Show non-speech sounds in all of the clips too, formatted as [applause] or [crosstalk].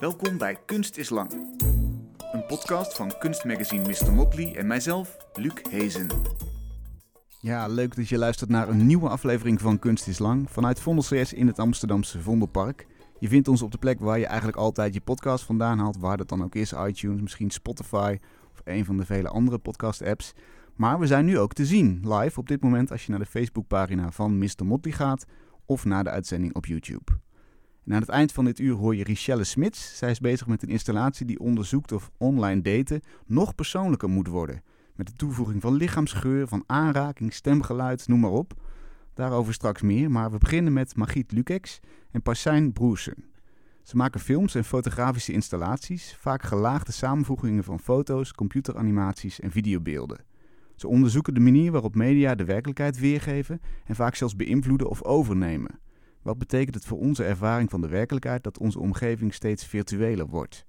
Welkom bij Kunst is Lang. Een podcast van kunstmagazine Mr. Motley en mijzelf, Luc Hezen. Ja, leuk dat je luistert naar een nieuwe aflevering van Kunst is Lang vanuit Vondel CS in het Amsterdamse Vondelpark. Je vindt ons op de plek waar je eigenlijk altijd je podcast vandaan haalt, waar dat dan ook is, iTunes, misschien Spotify of een van de vele andere podcast-apps. Maar we zijn nu ook te zien, live op dit moment als je naar de Facebookpagina van Mr. Motley gaat of naar de uitzending op YouTube. En aan het eind van dit uur hoor je Richelle Smits. Zij is bezig met een installatie die onderzoekt of online daten nog persoonlijker moet worden. Met de toevoeging van lichaamsgeur, van aanraking, stemgeluid, noem maar op. Daarover straks meer, maar we beginnen met Magiet Lukex en Passijn Broersen. Ze maken films en fotografische installaties, vaak gelaagde samenvoegingen van foto's, computeranimaties en videobeelden. Ze onderzoeken de manier waarop media de werkelijkheid weergeven en vaak zelfs beïnvloeden of overnemen. Wat betekent het voor onze ervaring van de werkelijkheid dat onze omgeving steeds virtueler wordt?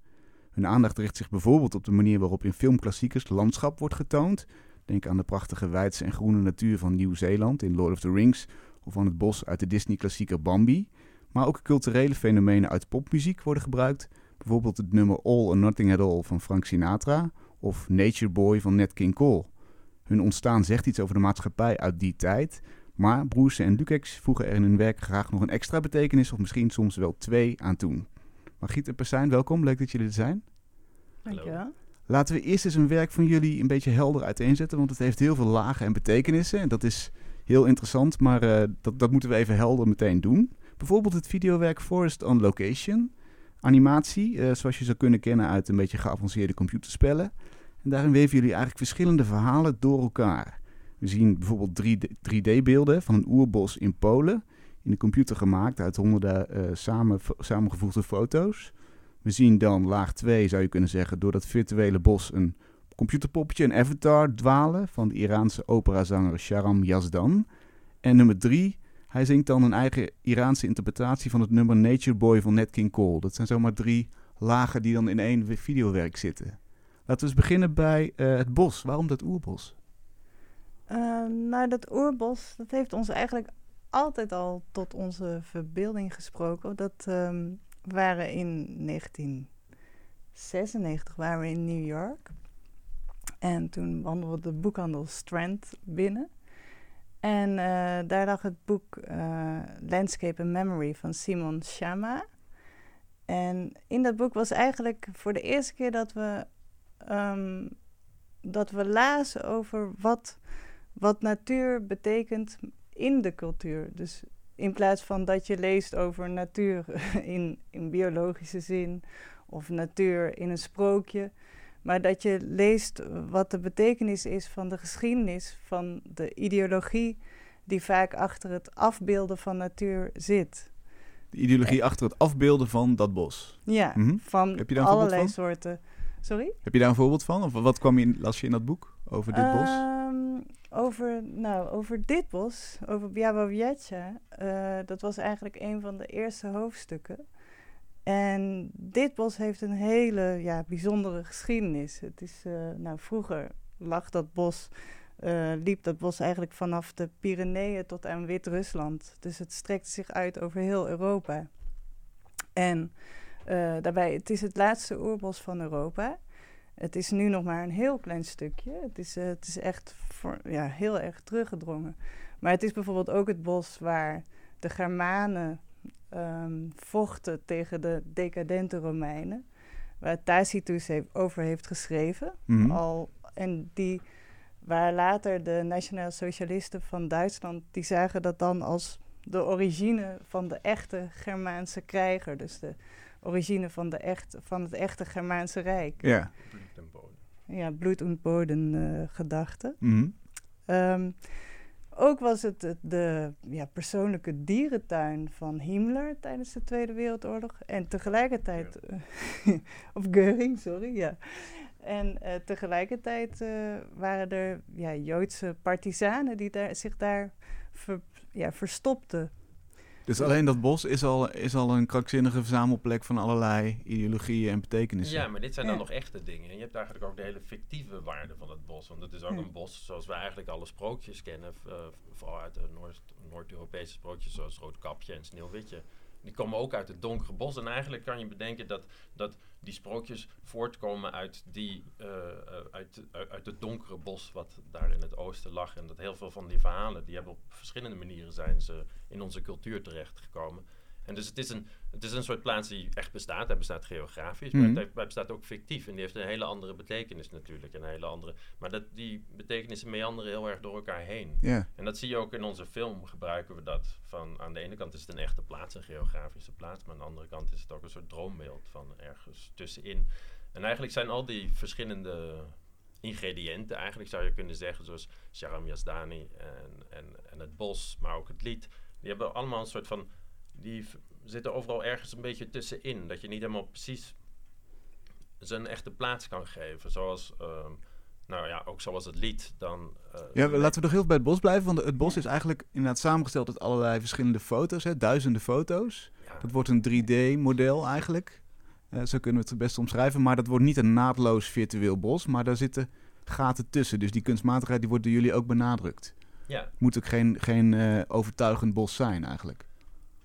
Hun aandacht richt zich bijvoorbeeld op de manier waarop in filmklassiekers landschap wordt getoond. Denk aan de prachtige wijdse en groene natuur van Nieuw-Zeeland in Lord of the Rings of aan het bos uit de Disney-klassieker Bambi. Maar ook culturele fenomenen uit popmuziek worden gebruikt. Bijvoorbeeld het nummer All or Nothing at All van Frank Sinatra of Nature Boy van Nat King Cole. Hun ontstaan zegt iets over de maatschappij uit die tijd, maar Broersen en Lukex voegen er in hun werk graag nog een extra betekenis of misschien soms wel twee aan toe. Margriet en Persijn, welkom. Leuk dat jullie er zijn. Dankjewel. Laten we eerst eens een werk van jullie een beetje helder uiteenzetten, want het heeft heel veel lagen en betekenissen. En dat is heel interessant, maar uh, dat, dat moeten we even helder meteen doen. Bijvoorbeeld het videowerk Forest on Location. Animatie, uh, zoals je zou kunnen kennen uit een beetje geavanceerde computerspellen. En daarin weven jullie eigenlijk verschillende verhalen door elkaar. We zien bijvoorbeeld 3D-beelden van een oerbos in Polen. In de computer gemaakt uit honderden uh, samen, samengevoegde foto's. We zien dan laag 2, zou je kunnen zeggen, door dat virtuele bos een computerpoppetje, een avatar, dwalen van de Iraanse operazanger Sharam Yazdan. En nummer 3, hij zingt dan een eigen Iraanse interpretatie van het nummer Nature Boy van Nat King Cole. Dat zijn zomaar drie lagen die dan in één videowerk zitten. Laten we eens beginnen bij uh, het bos. Waarom dat oerbos? Nou, dat oerbos, dat heeft ons eigenlijk altijd al tot onze verbeelding gesproken. Dat um, waren in 1996 waren we in New York. En toen wandelden we de boekhandel Strand binnen. En uh, daar lag het boek uh, Landscape and Memory van Simon Schama. En in dat boek was eigenlijk voor de eerste keer dat we, um, dat we lazen over wat wat natuur betekent in de cultuur. Dus in plaats van dat je leest over natuur [laughs] in, in biologische zin of natuur in een sprookje, maar dat je leest wat de betekenis is van de geschiedenis, van de ideologie die vaak achter het afbeelden van natuur zit. De ideologie achter het afbeelden van dat bos. Ja, mm -hmm. van Heb je daar allerlei van? soorten. Sorry? Heb je daar een voorbeeld van? Of wat kwam je, las je in dat boek over dit bos? Over, nou, over dit bos, over Białowieża, uh, dat was eigenlijk een van de eerste hoofdstukken. En dit bos heeft een hele ja, bijzondere geschiedenis. Het is, uh, nou, vroeger lag dat bos, uh, liep dat bos eigenlijk vanaf de Pyreneeën tot aan Wit-Rusland. Dus het strekte zich uit over heel Europa. En daarbij, het is het laatste oerbos van Europa. Het is nu nog maar een heel klein stukje. Het is, uh, het is echt voor, ja, heel erg teruggedrongen. Maar het is bijvoorbeeld ook het bos waar de Germanen um, vochten tegen de decadente Romeinen. Waar Tacitus heeft, over heeft geschreven. Mhm. Al, en die, waar later de Nationaal Socialisten van Duitsland... die zagen dat dan als de origine van de echte Germaanse krijger. Dus de origine van, de echt, van het echte Germaanse Rijk. Ja. Ja, bloed en bodem uh, gedachte. Mm um, ook was het de, de ja, persoonlijke dierentuin van Himmler tijdens de Tweede Wereldoorlog. En tegelijkertijd... Uh, [laughs] of Göring, sorry, ja. En uh, tegelijkertijd waren er ja, Joodse partisanen die daar, zich daar ver, ja, verstopten. Dus alleen dat bos is al, is al een krankzinnige verzamelplek van allerlei ideologieën en betekenissen. Ja, maar dit zijn dan Ja. nog echte dingen. En je hebt eigenlijk ook de hele fictieve waarde van het bos. Want het is ook Ja. een bos zoals we eigenlijk alle sprookjes kennen. v- eh, vooral uit de Noord- Noord-Europese sprookjes zoals Roodkapje en Sneeuwwitje. Die komen ook uit het donkere bos. En eigenlijk kan je bedenken dat, dat die sprookjes voortkomen uit, die, uh, uit, uit het donkere bos wat daar in het oosten lag. En dat heel veel van die verhalen, die hebben op verschillende manieren zijn ze in onze cultuur terechtgekomen. En dus het is, een, het is een soort plaats die echt bestaat. Hij bestaat geografisch, maar mhm. het, bestaat ook fictief. En die heeft een hele andere betekenis natuurlijk. Een hele andere, maar dat, die betekenissen meanderen heel erg door elkaar heen. En dat zie je ook in onze film, gebruiken we dat. Van, aan de ene kant is het een echte plaats, een geografische plaats. Maar aan de andere kant is het ook een soort droombeeld van ergens tussenin. En eigenlijk zijn al die verschillende ingrediënten, eigenlijk zou je kunnen zeggen, zoals Sharam Yazdani en, en, en het bos, maar ook het lied. Die hebben allemaal een soort van die zitten overal ergens een beetje tussenin. Dat je niet helemaal precies zijn echte plaats kan geven. Zoals, ehm, nou ja, ook zoals het lied dan... Uh, ja, laten we nog heel bij het bos blijven. Want het bos is eigenlijk inderdaad samengesteld uit allerlei verschillende foto's. Hè, duizenden foto's. Dat wordt een 3D-model eigenlijk. Uh, zo kunnen we het het best omschrijven. Maar dat wordt niet een naadloos virtueel bos. Maar daar zitten gaten tussen. Dus die kunstmatigheid die wordt door jullie ook benadrukt. Ja. Moet ook geen, geen uh, overtuigend bos zijn eigenlijk.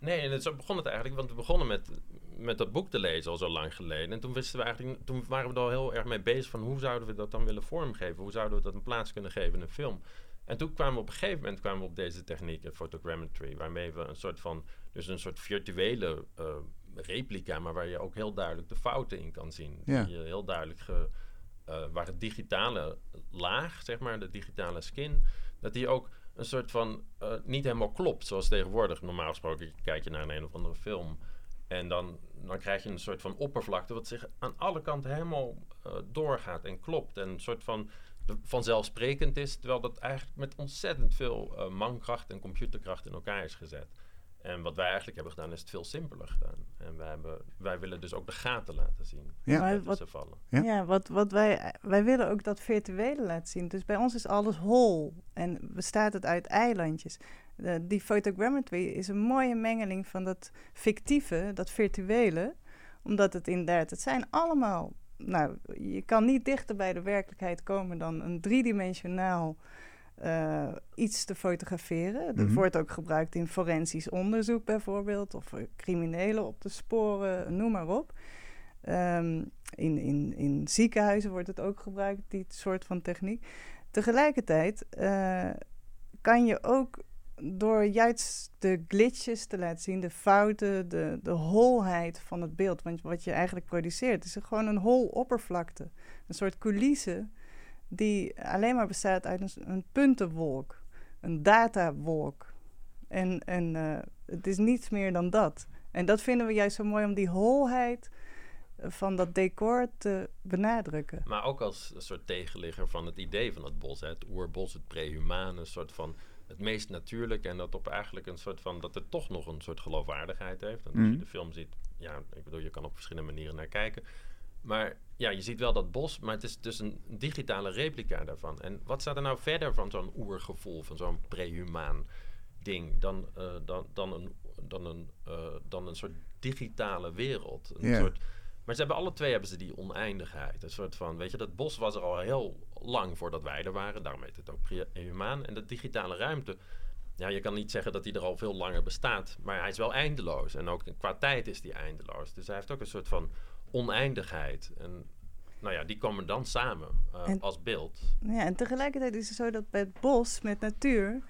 Nee, en het, zo begon het eigenlijk, want we begonnen met, met dat boek te lezen al zo lang geleden. En toen wisten we eigenlijk, toen waren we er al heel erg mee bezig van hoe zouden we dat dan willen vormgeven? Hoe zouden we dat een plaats kunnen geven in een film? En toen kwamen we op een gegeven moment kwamen we op deze techniek, photogrammetry, waarmee we een soort van, dus een soort virtuele uh, replica, maar waar je ook heel duidelijk de fouten in kan zien. Ja. Die je heel duidelijk, ge, uh, waar het digitale laag, zeg maar, de digitale skin, dat die ook een soort van uh, niet helemaal klopt. Zoals tegenwoordig. Normaal gesproken kijk je naar een, of andere film. En dan, dan krijg je een soort van oppervlakte wat zich aan alle kanten helemaal uh, doorgaat en klopt. En een soort van vanzelfsprekend is. Terwijl dat eigenlijk met ontzettend veel uh, mankracht en computerkracht in elkaar is gezet. En wat wij eigenlijk hebben gedaan, is het veel simpeler gedaan. En wij, hebben, wij willen dus ook de gaten laten zien. Ja, wat, ze vallen. Ja, ja wat, wat wij, wij willen ook dat virtuele laten zien. Dus bij ons is alles hol en bestaat het uit eilandjes. De, die photogrammetry is een mooie mengeling van dat fictieve, dat virtuele. Omdat het inderdaad, het zijn allemaal... Nou, je kan niet dichter bij de werkelijkheid komen dan een driedimensionaal uh, iets te fotograferen. Dat mhm. wordt ook gebruikt in forensisch onderzoek bijvoorbeeld, of criminelen op te sporen, noem maar op. Um, in, in, in ziekenhuizen wordt het ook gebruikt, die soort van techniek. Tegelijkertijd uh, kan je ook door juist de glitches te laten zien, de fouten, de, de holheid van het beeld. Want wat je eigenlijk produceert is gewoon een hol oppervlakte. Een soort coulisse die alleen maar bestaat uit een, een puntenwolk, een datawolk. En, en uh, het is niets meer dan dat. En dat vinden we juist zo mooi om die holheid van dat decor te benadrukken. Maar ook als een soort tegenligger van het idee van het bos, hè? het oerbos, het prehumane, een soort van het meest natuurlijke en dat op eigenlijk een soort van dat het toch nog een soort geloofwaardigheid heeft. En als je mhm. de film ziet, ja, ik bedoel, je kan op verschillende manieren naar kijken. Maar ja, je ziet wel dat bos, maar het is dus een digitale replica daarvan. En wat staat er nou verder van zo'n oergevoel, van zo'n prehumaan ding, dan, uh, dan, dan, een, dan, een, uh, dan een soort digitale wereld? Een soort, maar ze hebben alle twee hebben ze die oneindigheid. Een soort van, weet je, dat bos was er al heel lang voordat wij er waren. Daarom heet het ook prehumaan. En de digitale ruimte, ja, je kan niet zeggen dat die er al veel langer bestaat. Maar hij is wel eindeloos. En ook qua tijd is die eindeloos. Dus hij heeft ook een soort van oneindigheid. En nou ja, die komen dan samen uh, als beeld. Ja, en tegelijkertijd is het zo dat bij het bos met natuur,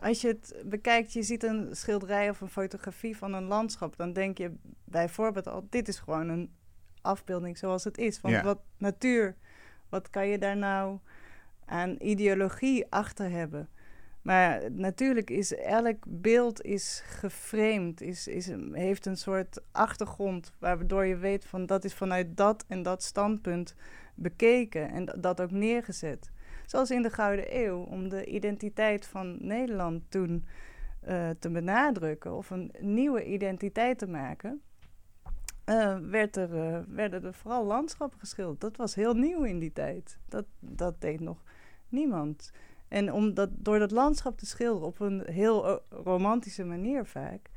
als je het bekijkt, je ziet een schilderij of een fotografie van een landschap, dan denk je bijvoorbeeld al, dit is gewoon een afbeelding zoals het is. Want wat natuur, wat kan je daar nou aan ideologie achter hebben? Maar natuurlijk is elk beeld is geframed, is, is, heeft een soort achtergrond waardoor je weet van dat is vanuit dat en dat standpunt bekeken en dat ook neergezet. Zoals in de Gouden Eeuw, om de identiteit van Nederland toen uh, te benadrukken of een nieuwe identiteit te maken, uh, werd er, uh, werden er vooral landschappen geschilderd. Dat was heel nieuw in die tijd. Dat, dat deed nog niemand. En om dat, door dat landschap te schilderen op een heel romantische manier vaak,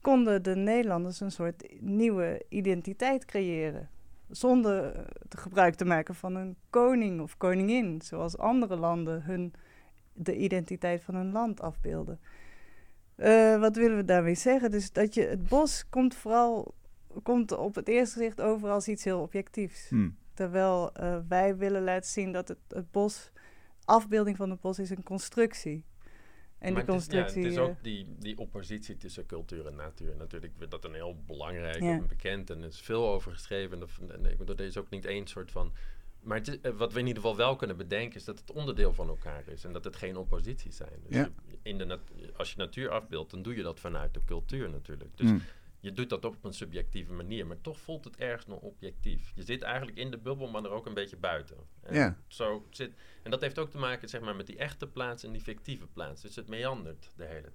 konden de Nederlanders een soort nieuwe identiteit creëren. Zonder eh, gebruik te maken van een koning of koningin, zoals andere landen hun, de identiteit van hun land afbeelden. Uh, wat willen we daarmee zeggen? Dus dat je het bos komt vooral komt op het eerste gezicht over als iets heel objectiefs. Hmm. Terwijl uh, wij willen laten zien dat het, het bos, afbeelding van het bos is een constructie. En die constructie. Het is, ja, het is ook die, die oppositie tussen cultuur en natuur. Natuurlijk is dat een heel belangrijk en bekend en er is veel over geschreven. En, en, dat is ook niet één soort van maar eh, wat we in ieder geval wel kunnen bedenken is dat het onderdeel van elkaar is en dat het geen oppositie zijn. Dus in de als je natuur afbeeldt, dan doe je dat vanuit de cultuur natuurlijk. Dus mm. Je doet dat op een subjectieve manier, maar toch voelt het ergens nog objectief. Je zit eigenlijk in de bubbel, maar er ook een beetje buiten. En, zo zit, en dat heeft ook te maken zeg maar, met die echte plaats en die fictieve plaats. Dus het meandert de hele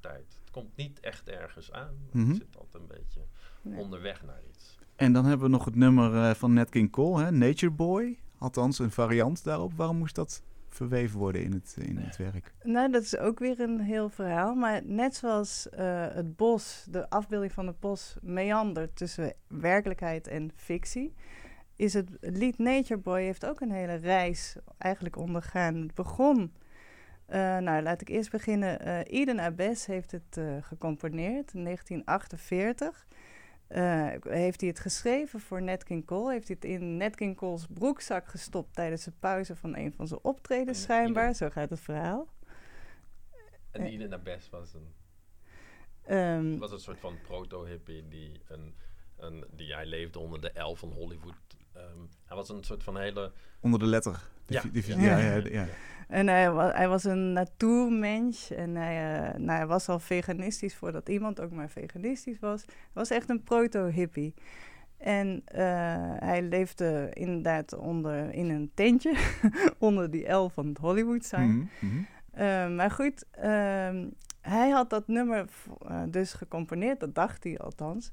tijd. Het komt niet echt ergens aan. Mhm. Het zit altijd een beetje onderweg naar iets. En dan hebben we nog het nummer uh, van Nat King Cole, hè? Nature Boy. Althans, een variant daarop. Waarom moest dat verweven worden in het, in het werk? Nou, dat is ook weer een heel verhaal. Maar net zoals uh, het bos, de afbeelding van het bos, meandert tussen werkelijkheid en fictie, is het, lied Nature Boy heeft ook een hele reis eigenlijk ondergaan. Het begon. Uh, nou, laat ik eerst beginnen. Uh, Eden Abes heeft het gecomponeerd in 1948. Uh, heeft hij het geschreven voor Nat King Cole. Heeft hij het in Nat King Cole's broekzak gestopt tijdens de pauze van een van zijn optredens, schijnbaar. Zo gaat het verhaal. En uh, Eden Best was een, um, was een soort van proto-hippie die, een, een, die hij leefde onder de L van Hollywood. Um, hij was een soort van hele... Onder de letter. ja. ja, ja, ja. En hij, hij was een natuurmens en hij, uh, nou, hij was al veganistisch voordat iemand ook maar veganistisch was. Hij was echt een proto-hippie. En uh, hij leefde inderdaad onder, in een tentje [laughs] onder die L van het Hollywood sign. Mm -hmm. uh, maar goed, ehm, hij had dat nummer uh, dus gecomponeerd, dat dacht hij althans.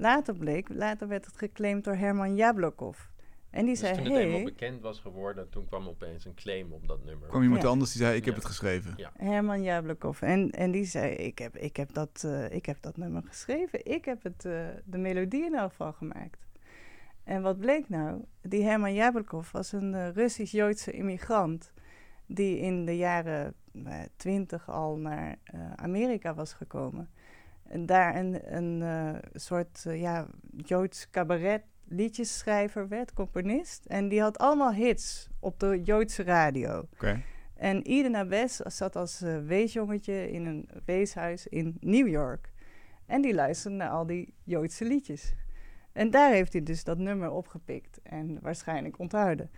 Later bleek, later werd het geclaimd door Herman Jablokov. En die dus zei, toen het helemaal bekend was geworden, toen kwam opeens een claim op dat nummer. Kwam iemand anders die zei, ik heb het geschreven. Ja. Herman Jablokov. En, en die zei, ik heb, ik, heb dat, uh, ik heb dat nummer geschreven. Ik heb het, uh, de melodie in elk geval gemaakt. En wat bleek nou? Die Herman Jablokov was een uh, Russisch-Joodse immigrant... die in de jaren twintig al naar Amerika was gekomen. En daar een, een soort ja, Joods cabaret liedjesschrijver werd, componist. En die had allemaal hits op de Joodse radio. Okay. En Eden Abes zat als uh, weesjongetje in een weeshuis in New York. En die luisterde naar al die Joodse liedjes. En daar heeft hij dus dat nummer opgepikt en waarschijnlijk onthouden.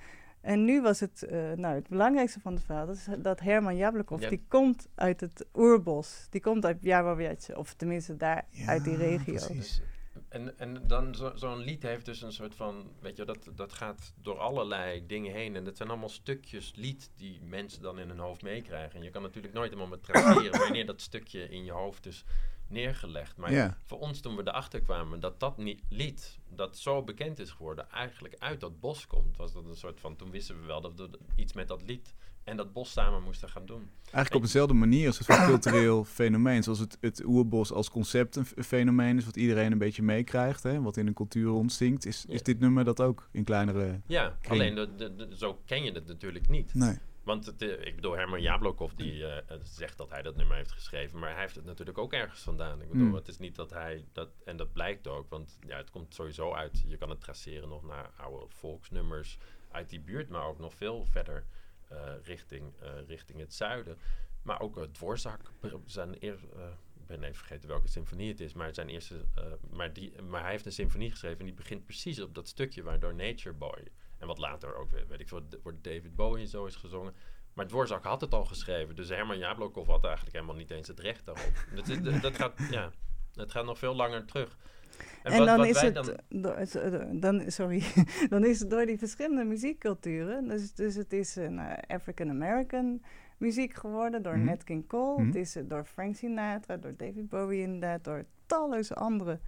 En nu was het, uh, nou, het belangrijkste van het verhaal, dat, is dat Herman Jablokov, die komt uit het oerbos. Die komt uit Jawowietje, of tenminste daar uit die regio. Precies. En, en dan zo'n zo lied heeft dus een soort van, weet je, dat, dat gaat door allerlei dingen heen. En dat zijn allemaal stukjes lied die mensen dan in hun hoofd meekrijgen. En je kan natuurlijk nooit helemaal met traceren wanneer dat stukje in je hoofd is neergelegd. Maar voor ons toen we erachter kwamen dat dat niet, lied, dat zo bekend is geworden, eigenlijk uit dat bos komt. Was dat een soort van, toen wisten we wel dat we iets met dat lied en dat bos samen moesten gaan doen. Eigenlijk op dezelfde manier als het cultureel [coughs] fenomeen. Zoals het, het oerbos als concept een fenomeen is, wat iedereen een beetje meekrijgt, hè, wat in een cultuur rondzinkt. Is, is dit nummer dat ook in kleinere. Ja, alleen de, de, zo ken je het natuurlijk niet. Nee. Want het, eh, ik bedoel, Herman Jablokov die uh, zegt dat hij dat nummer heeft geschreven, maar hij heeft het natuurlijk ook ergens vandaan. Ik bedoel, mm. het is niet dat hij dat, en dat blijkt ook, want ja, het komt sowieso uit. Je kan het traceren nog naar oude volksnummers uit die buurt, maar ook nog veel verder uh, richting, richting het zuiden. Maar ook het Dvorak, zijn eer, ik ben even vergeten welke symfonie het is, maar, zijn eerste, maar, die, maar hij heeft een symfonie geschreven en die begint precies op dat stukje waardoor Nature Boy en wat later ook, weet ik veel, wordt David Bowie zo is gezongen. Maar Dvorak had het al geschreven. Dus Herman Jablokov had eigenlijk helemaal niet eens het recht daarop. [laughs] dat, is, dat, gaat, ja, het gaat nog veel langer terug. En, en dan is het, dan... dan, sorry, [laughs] dan is het door die verschillende muziekculturen. Dus, dus het is een uh, African American muziek geworden door mm Nat King Cole. Mhm. Het is uh, door Frank Sinatra, door David Bowie inderdaad, door talloze anderen.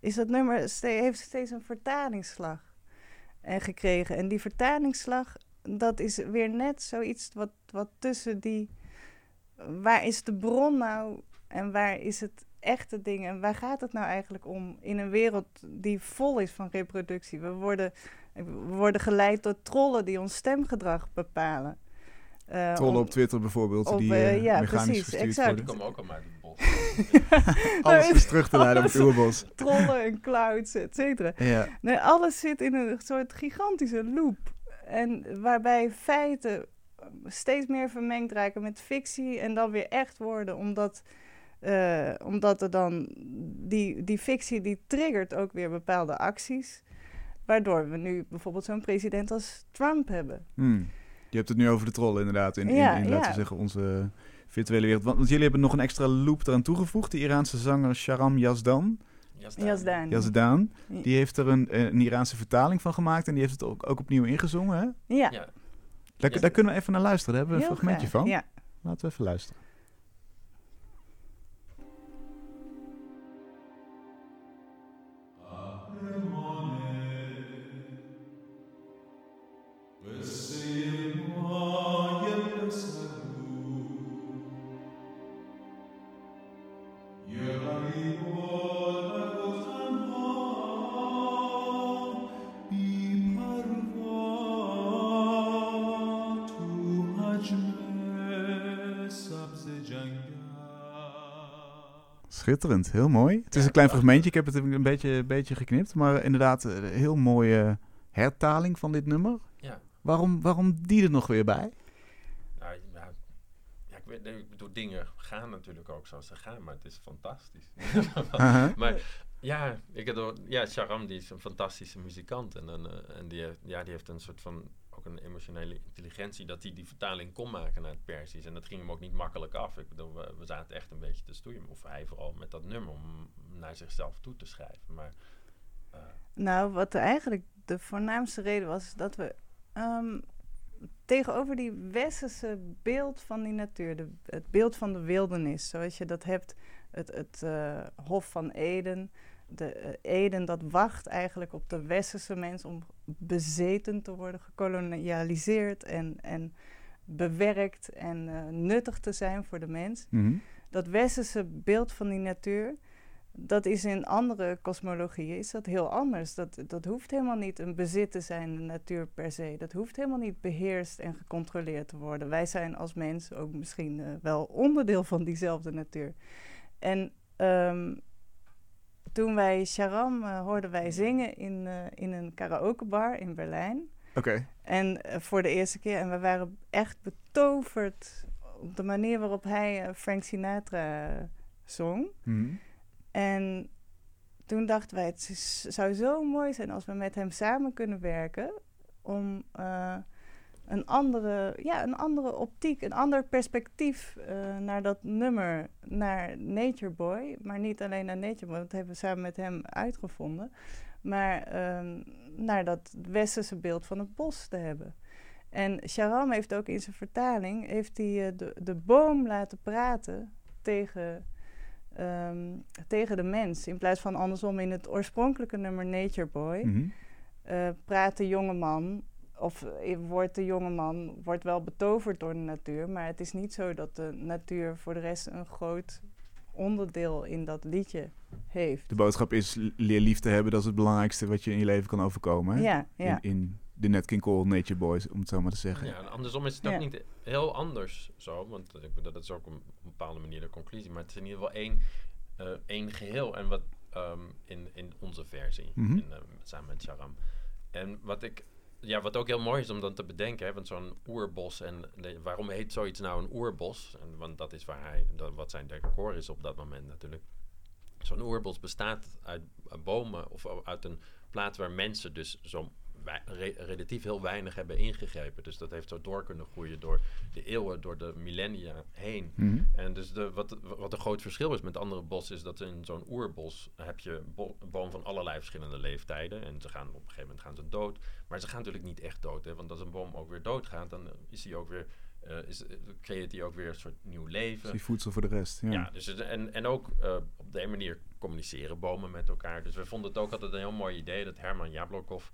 Is dat nummer heeft steeds een vertalingsslag en gekregen. En die vertalingsslag, dat is weer net zoiets wat, wat tussen die. Waar is de bron nou en waar is het echte ding? En waar gaat het nou eigenlijk om in een wereld die vol is van reproductie? We worden, we worden geleid door trollen die ons stemgedrag bepalen. Uh, trollen op Twitter bijvoorbeeld, die uh, ja, precies, exact. Die komen ook al uit het bos. [laughs] alles is terug te leiden op het oerbos. Trollen en clouds, et cetera. Ja. Nee, alles zit in een soort gigantische loop. En waarbij feiten steeds meer vermengd raken met fictie en dan weer echt worden, omdat, uh, omdat er dan die, die fictie die triggert ook weer bepaalde acties. Waardoor we nu bijvoorbeeld zo'n president als Trump hebben. Hmm. Je hebt het nu over de trollen inderdaad, in, in, in laten we zeggen onze virtuele wereld. Want, want, jullie hebben nog een extra loop eraan toegevoegd. De Iraanse zanger Sharam Yazdan. Yazdan. Yazdan. Die heeft er een, een Iraanse vertaling van gemaakt en die heeft het ook, ook opnieuw ingezongen, hè? Ja. ja. Daar, daar, kunnen we even naar luisteren. Daar hebben we een fragmentje van. Ja. Laten we even luisteren. Schitterend, heel mooi. Het is een klein fragmentje, ik heb het een beetje, een beetje geknipt, maar inderdaad een heel mooie hertaling van dit nummer. Ja. Waarom, waarom die er nog weer bij? Nou, ja, ja ik, weet, ik bedoel, dingen gaan natuurlijk ook zoals ze gaan, maar het is fantastisch. [laughs] [laughs] maar ja, ik heb, ja, Sharam die is een fantastische muzikant en, uh, en die, heeft, ja, die heeft een soort van een emotionele intelligentie dat hij die vertaling kon maken naar het Persisch. En dat ging hem ook niet makkelijk af. Ik bedoel, we, zaten echt een beetje te stoeien, of hij vooral met dat nummer, om naar zichzelf toe te schrijven. Maar, uh, nou, wat eigenlijk de voornaamste reden was, dat we um, tegenover die westerse beeld van die natuur, de, het beeld van de wildernis, zoals je dat hebt, het, het uh, Hof van Eden de uh, Eden dat wacht eigenlijk op de westerse mens om bezeten te worden, gekolonialiseerd en, en bewerkt en uh, nuttig te zijn voor de mens. Mm -hmm. Dat westerse beeld van die natuur, dat is in andere kosmologieën is dat heel anders. Dat, dat hoeft helemaal niet een bezit te zijn, de natuur per se. Dat hoeft helemaal niet beheerst en gecontroleerd te worden. Wij zijn als mens ook misschien uh, wel onderdeel van diezelfde natuur. En um, toen wij Sharam uh, hoorden wij zingen in, uh, in een karaokebar in Berlijn. Oké. Okay. En uh, voor de eerste keer. En we waren echt betoverd op de manier waarop hij Frank Sinatra zong. Mm -hmm. En toen dachten wij, het zou zo mooi zijn als we met hem samen kunnen werken. Om een andere, ja, een andere optiek, een ander perspectief uh, naar dat nummer, naar Nature Boy. Maar niet alleen naar Nature Boy, dat hebben we samen met hem uitgevonden. Maar uh, naar dat westerse beeld van het bos te hebben. En Sharam heeft ook in zijn vertaling heeft hij, uh, de, de boom laten praten tegen, um, tegen de mens. In plaats van andersom in het oorspronkelijke nummer Nature Boy. Mm -hmm. praat de jonge man of wordt de jongeman wordt wel betoverd door de natuur, maar het is niet zo dat de natuur voor de rest een groot onderdeel in dat liedje heeft. De boodschap is leer lief te hebben, dat is het belangrijkste wat je in je leven kan overkomen. Hè? Ja, ja. In, in de Nat King Cole Nature Boys, om het zo maar te zeggen. Ja, andersom is het ook ja. niet heel anders zo, want dat is ook op een bepaalde manier de conclusie, maar het is in ieder geval één, uh, één geheel en wat um, in, in onze versie, mm -hmm. in, uh, samen met Sharam. En wat ik ja, wat ook heel mooi is om dan te bedenken, hè, want zo'n oerbos en waarom heet zoiets nou een oerbos? En, want dat is waar hij, dat, wat zijn decor is op dat moment natuurlijk. Zo'n oerbos bestaat uit bomen of uit een plaats waar mensen dus zo re relatief heel weinig hebben ingegrepen. Dus dat heeft zo door kunnen groeien door de eeuwen, door de millennia heen. Mm -hmm. En dus de, wat, wat een groot verschil is met andere bossen, is dat in zo'n oerbos heb je bo bomen van allerlei verschillende leeftijden. En ze gaan op een gegeven moment gaan ze dood. Maar ze gaan natuurlijk niet echt dood. Hè? Want als een boom ook weer doodgaat, dan is hij ook weer. Uh, is, creëert hij ook weer een soort nieuw leven. Is die voedsel voor de rest. Ja, ja dus, en, en ook uh, op die manier communiceren bomen met elkaar. Dus we vonden het ook altijd een heel mooi idee dat Herman Jablokov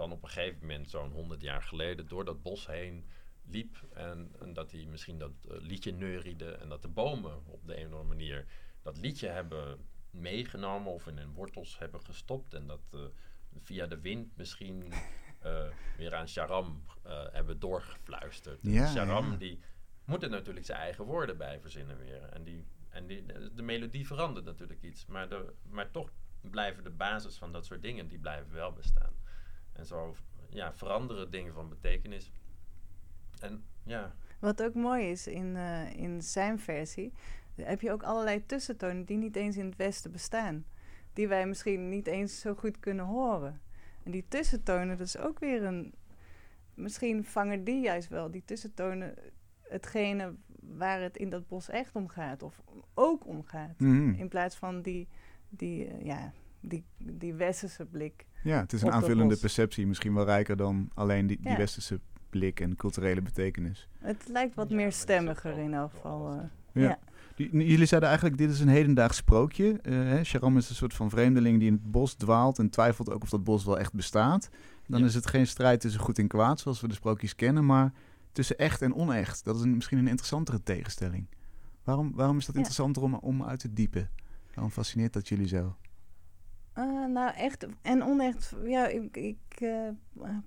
dan op een gegeven moment, zo'n 100 jaar geleden, door dat bos heen liep. En, en dat hij misschien dat uh, liedje neuriede. En dat de bomen op de een of andere manier dat liedje hebben meegenomen of in hun wortels hebben gestopt. En dat uh, via de wind misschien uh, [laughs] weer aan Sharam hebben doorgefluisterd. Ja, Sharam ja. die moet er natuurlijk zijn eigen woorden bij verzinnen weer. En die en die, de melodie verandert natuurlijk iets. Maar, de, maar toch blijven de basis van dat soort dingen, die blijven wel bestaan. En zo ja, veranderen dingen van betekenis. En ja. Wat ook mooi is in, uh, in zijn versie, heb je ook allerlei tussentonen die niet eens in het Westen bestaan. Die wij misschien niet eens zo goed kunnen horen. En die tussentonen, dat is ook weer een. Misschien vangen die juist wel, die tussentonen, hetgene waar het in dat bos echt om gaat. Of ook om gaat. Mhm. In plaats van die, die, uh, ja, die, die westerse blik. Ja, het is een aanvullende perceptie, misschien wel rijker dan alleen die, die westerse blik en culturele betekenis. Het lijkt wat meer stemmiger in elk geval. Uh, ja. Jullie zeiden eigenlijk, dit is een hedendaags sprookje. Uh, Sharam is een soort van vreemdeling die in het bos dwaalt en twijfelt ook of dat bos wel echt bestaat. Dan is het geen strijd tussen goed en kwaad, zoals we de sprookjes kennen, maar tussen echt en onecht. Dat is een, misschien een interessantere tegenstelling. Waarom, waarom is dat interessanter om, om uit te diepen? Waarom fascineert dat jullie zo? Uh, nou, echt en onecht. Ja, ik, ik uh,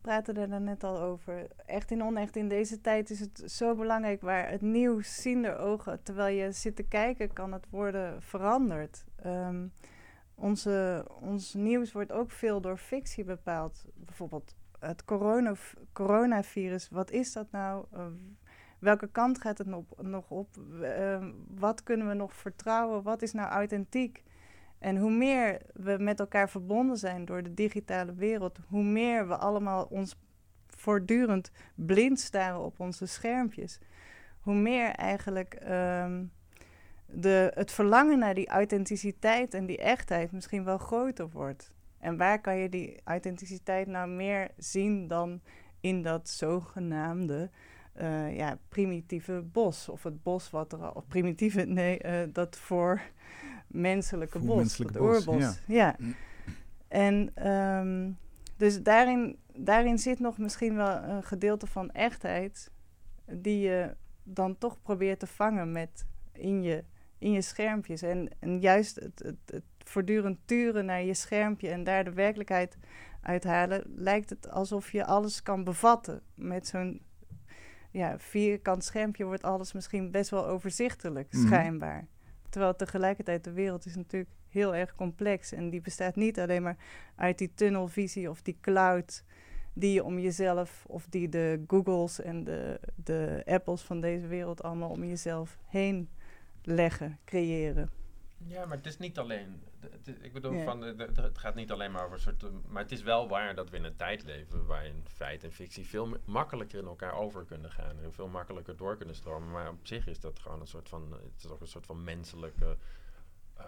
praatte er net al over. Echt en onecht. In deze tijd is het zo belangrijk waar het nieuws ziender ogen. Terwijl je zit te kijken, kan het worden veranderd. Um, onze, ons nieuws wordt ook veel door fictie bepaald. Bijvoorbeeld het corona, coronavirus. Wat is dat nou? Uh, welke kant gaat het nog, nog op? Uh, wat kunnen we nog vertrouwen? Wat is nou authentiek? En hoe meer we met elkaar verbonden zijn door de digitale wereld, hoe meer we allemaal ons voortdurend blind staren op onze schermpjes, hoe meer eigenlijk um, de, het verlangen naar die authenticiteit en die echtheid misschien wel groter wordt. En waar kan je die authenticiteit nou meer zien dan in dat zogenaamde uh, ja, primitieve bos? Of het bos wat er al. Of primitieve, nee, uh, dat voor menselijke bos, het oorbos. Ja. En um, dus daarin, daarin zit nog misschien wel een gedeelte van echtheid die je dan toch probeert te vangen met in je, in je schermpjes. En, en juist het, het, het voortdurend turen naar je schermpje en daar de werkelijkheid uithalen, lijkt het alsof je alles kan bevatten. Met zo'n ja, vierkant schermpje wordt alles misschien best wel overzichtelijk, mhm. schijnbaar. Terwijl tegelijkertijd de wereld is natuurlijk heel erg complex. En die bestaat niet alleen maar uit die tunnelvisie of die cloud die je om jezelf, of die de Googles en de, de Apples van deze wereld allemaal om jezelf heen leggen, creëren. Ja, maar het is niet alleen. Ik bedoel, van, het gaat niet alleen maar over een soort. Maar het is wel waar dat we in een tijd leven waarin feit en fictie veel makkelijker in elkaar over kunnen gaan. En veel makkelijker door kunnen stromen. Maar op zich is dat gewoon een soort van. Het is ook een soort van menselijke. Uh,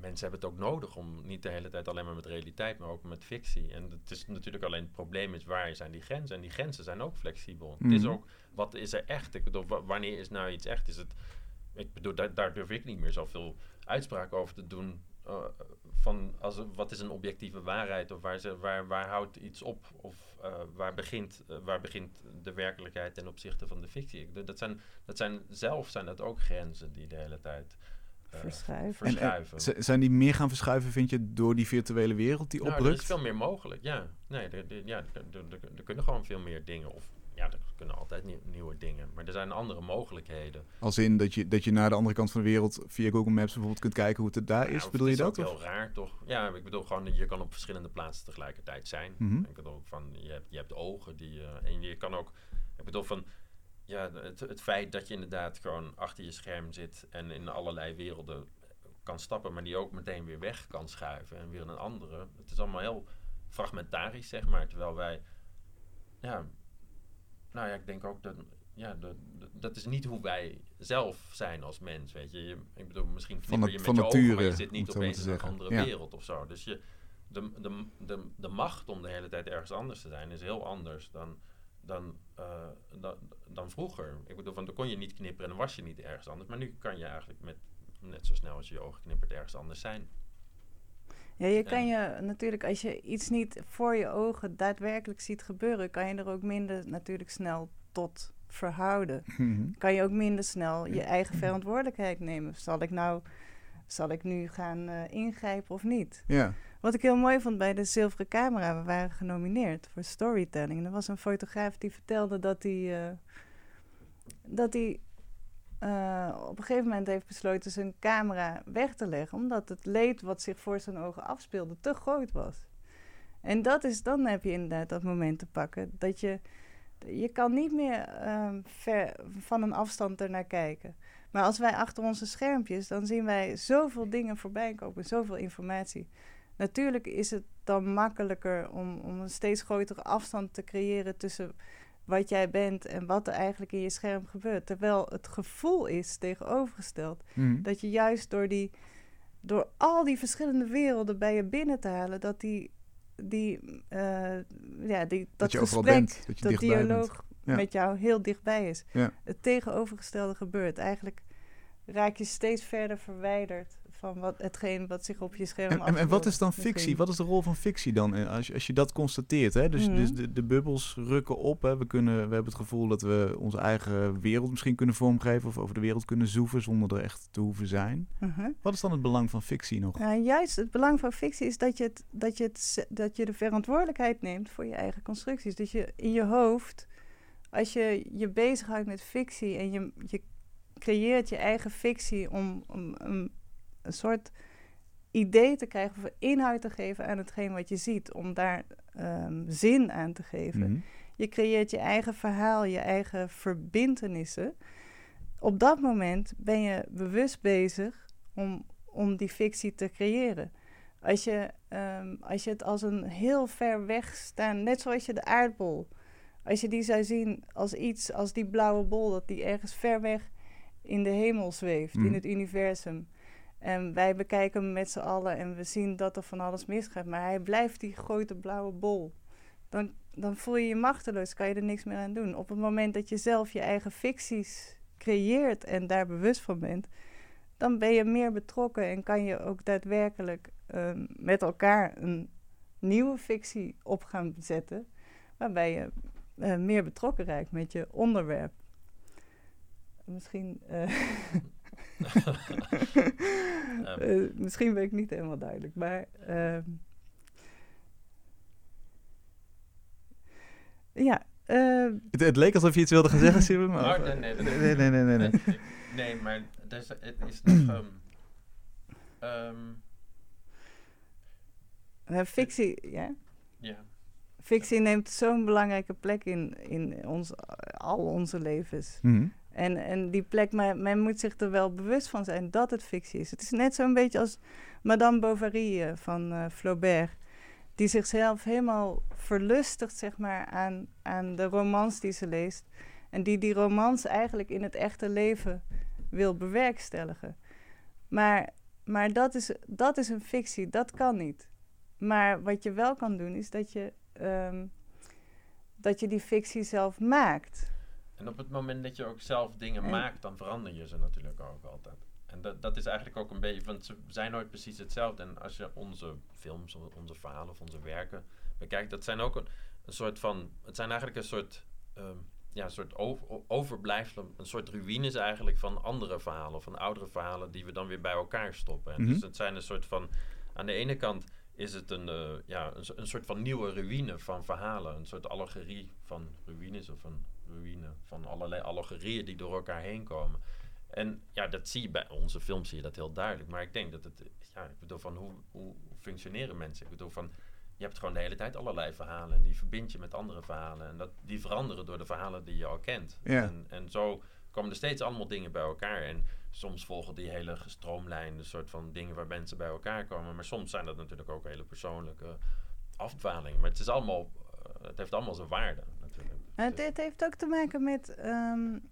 mensen hebben het ook nodig om niet de hele tijd alleen maar met realiteit, maar ook met fictie. En het is natuurlijk alleen het probleem is waar zijn die grenzen. En die grenzen zijn ook flexibel. Het is mhm. ook, wat is er echt? Ik bedoel, wanneer is nou iets echt? Is het, ik bedoel, daar, daar durf ik niet meer zoveel uitspraak over te doen. Uh, van als, wat is een objectieve waarheid of waar, ze, waar, waar houdt iets op of uh, waar, begint, uh, waar begint de werkelijkheid ten opzichte van de fictie. Dat zijn, dat zijn zelf zijn dat ook grenzen die de hele tijd verschuiven. verschuiven. En, zijn die meer gaan verschuiven, vind je, door die virtuele wereld die nou, oprukt? Er is veel meer mogelijk, ja. Nee, ja, er kunnen gewoon veel meer dingen. Of ja, er kunnen altijd nieuwe dingen. Maar er zijn andere mogelijkheden. Als in dat je, dat je naar de andere kant van de wereld via Google Maps bijvoorbeeld kunt kijken hoe het daar is. bedoel je dat? Dat is heel raar, toch? Ja, ik bedoel gewoon dat je kan op verschillende plaatsen tegelijkertijd zijn. Mm -hmm. Ik bedoel van, je hebt, je hebt ogen die... Uh, en je kan ook... Ik bedoel van... Ja, het, het feit dat je inderdaad gewoon achter je scherm zit en in allerlei werelden kan stappen, maar die ook meteen weer weg kan schuiven en weer een andere. Het is allemaal heel fragmentarisch, zeg maar. Terwijl wij ja, nou ja, ik denk ook dat. Ja, dat, dat is niet hoe wij zelf zijn als mens, weet je. je ik bedoel, misschien knipper je met je nature, ogen, maar je zit niet opeens in een andere wereld of zo. Dus je, de, de, de, de macht om de hele tijd ergens anders te zijn is heel anders dan, dan, uh, dan, dan vroeger. Ik bedoel, van, dan kon je niet knipperen en dan was je niet ergens anders. Maar nu kan je eigenlijk met, net zo snel als je je ogen knippert ergens anders zijn. Ja, je kan je natuurlijk, als je iets niet voor je ogen daadwerkelijk ziet gebeuren, kan je er ook minder natuurlijk snel tot verhouden. Mhm. Kan je ook minder snel je eigen verantwoordelijkheid nemen. Zal ik nou, zal ik nu gaan uh, ingrijpen of niet? Ja. Wat ik heel mooi vond bij de Zilveren Camera, we waren genomineerd voor storytelling. er was een fotograaf die vertelde dat hij, uh, dat hij uh, op een gegeven moment heeft besloten zijn camera weg te leggen, omdat het leed wat zich voor zijn ogen afspeelde te groot was. En dat is, dan heb je inderdaad dat moment te pakken dat je, je kan niet meer ver, van een afstand ernaar kijken. Maar als wij achter onze schermpjes, dan zien wij zoveel dingen voorbij komen, zoveel informatie. Natuurlijk is het dan makkelijker om, om een steeds grotere afstand te creëren tussen wat jij bent en wat er eigenlijk in je scherm gebeurt. Terwijl het gevoel is tegenovergesteld. Mhm. Dat je juist door, die, door al die verschillende werelden bij je binnen te halen, dat die, die, uh, ja, die, dat, dat gesprek, bent, dat, dat dialoog met jou heel dichtbij is. Ja. Het tegenovergestelde gebeurt. Eigenlijk raak je steeds verder verwijderd van wat, hetgeen wat zich op je scherm en, en, en wat is dan fictie? Wat is de rol van fictie dan eh, als je, als je dat constateert? Hè? Dus, mhm. dus de, de bubbels rukken op. Hè? We, kunnen, we hebben het gevoel dat we onze eigen wereld misschien kunnen vormgeven of over de wereld kunnen zoeven zonder er echt te hoeven zijn. Mhm. Wat is dan het belang van fictie nog? Ja, juist het belang van fictie is dat je, het, dat, je het, dat je de verantwoordelijkheid neemt voor je eigen constructies. Dus je in je hoofd, als je je bezighoudt met fictie en je, je creëert je eigen fictie om, om, om een soort idee te krijgen of inhoud te geven aan hetgeen wat je ziet, om daar um, zin aan te geven. Mhm. Je creëert je eigen verhaal, je eigen verbindenissen. Op dat moment ben je bewust bezig om, om die fictie te creëren. Als je, um, als je het als een heel ver weg staan, net zoals je de aardbol, als je die zou zien als iets, als die blauwe bol, dat die ergens ver weg in de hemel zweeft, in mhm. het universum en wij bekijken hem met z'n allen en we zien dat er van alles misgaat. Maar hij blijft die grote blauwe bol. Dan, dan voel je je machteloos, kan je er niks meer aan doen. Op het moment dat je zelf je eigen ficties creëert en daar bewust van bent, dan ben je meer betrokken en kan je ook daadwerkelijk ehm, met elkaar een nieuwe fictie op gaan zetten, waarbij je uh, meer betrokken raakt met je onderwerp. Misschien. Uh, [laughs] [laughs] Ehm. Eh, misschien ben ik niet helemaal duidelijk, maar. Ehm, ja. Uh, het, het, leek alsof je iets wilde gaan zeggen, Simon. [laughs] Maar, nou, nee, nee, nee, nee, nee, nee, nee. maar dus, het is nog. [clears throat] Um, um, fictie, ja? Ja. Fictie neemt zo'n belangrijke plek in, in ons, al onze levens. Mm -hmm. En, en die plek, maar men moet zich er wel bewust van zijn dat het fictie is. Het is net zo'n beetje als Madame Bovary eh, van uh, Flaubert. Die zichzelf helemaal verlustigt, zeg maar, aan, aan de romans die ze leest. En die die romans eigenlijk in het echte leven wil bewerkstelligen. Maar, maar dat, is, dat is een fictie, dat kan niet. Maar wat je wel kan doen, is dat je, um, dat je die fictie zelf maakt. En op het moment dat je ook zelf dingen maakt, dan verander je ze natuurlijk ook altijd. En dat, dat is eigenlijk ook een beetje, want ze zijn nooit precies hetzelfde. En als je onze films, onze verhalen of onze werken bekijkt, dat zijn ook een, een soort van, het zijn eigenlijk een soort, um, ja, een soort over, overblijfselen, een soort ruïnes eigenlijk van andere verhalen, van oudere verhalen die we dan weer bij elkaar stoppen. En dus mhm. het zijn een soort van, aan de ene kant is het een, uh, ja, een, een, soort van nieuwe ruïne van verhalen, een soort allegorie van ruïnes of van ruïne van allerlei allegorieën die door elkaar heen komen. En ja, dat zie je bij onze films zie je dat heel duidelijk. Maar ik denk dat het, ja, ik bedoel van hoe, hoe functioneren mensen? Ik bedoel van, je hebt gewoon de hele tijd allerlei verhalen en die verbind je met andere verhalen. En dat, die veranderen door de verhalen die je al kent. Ja. En, en zo komen er steeds allemaal dingen bij elkaar. En soms volgen die hele gestroomlijnde soort van dingen waar mensen bij elkaar komen. Maar soms zijn dat natuurlijk ook hele persoonlijke afdwalingen. Maar het is allemaal, uh, het heeft allemaal zijn waarde. Het, het, heeft ook te maken met een,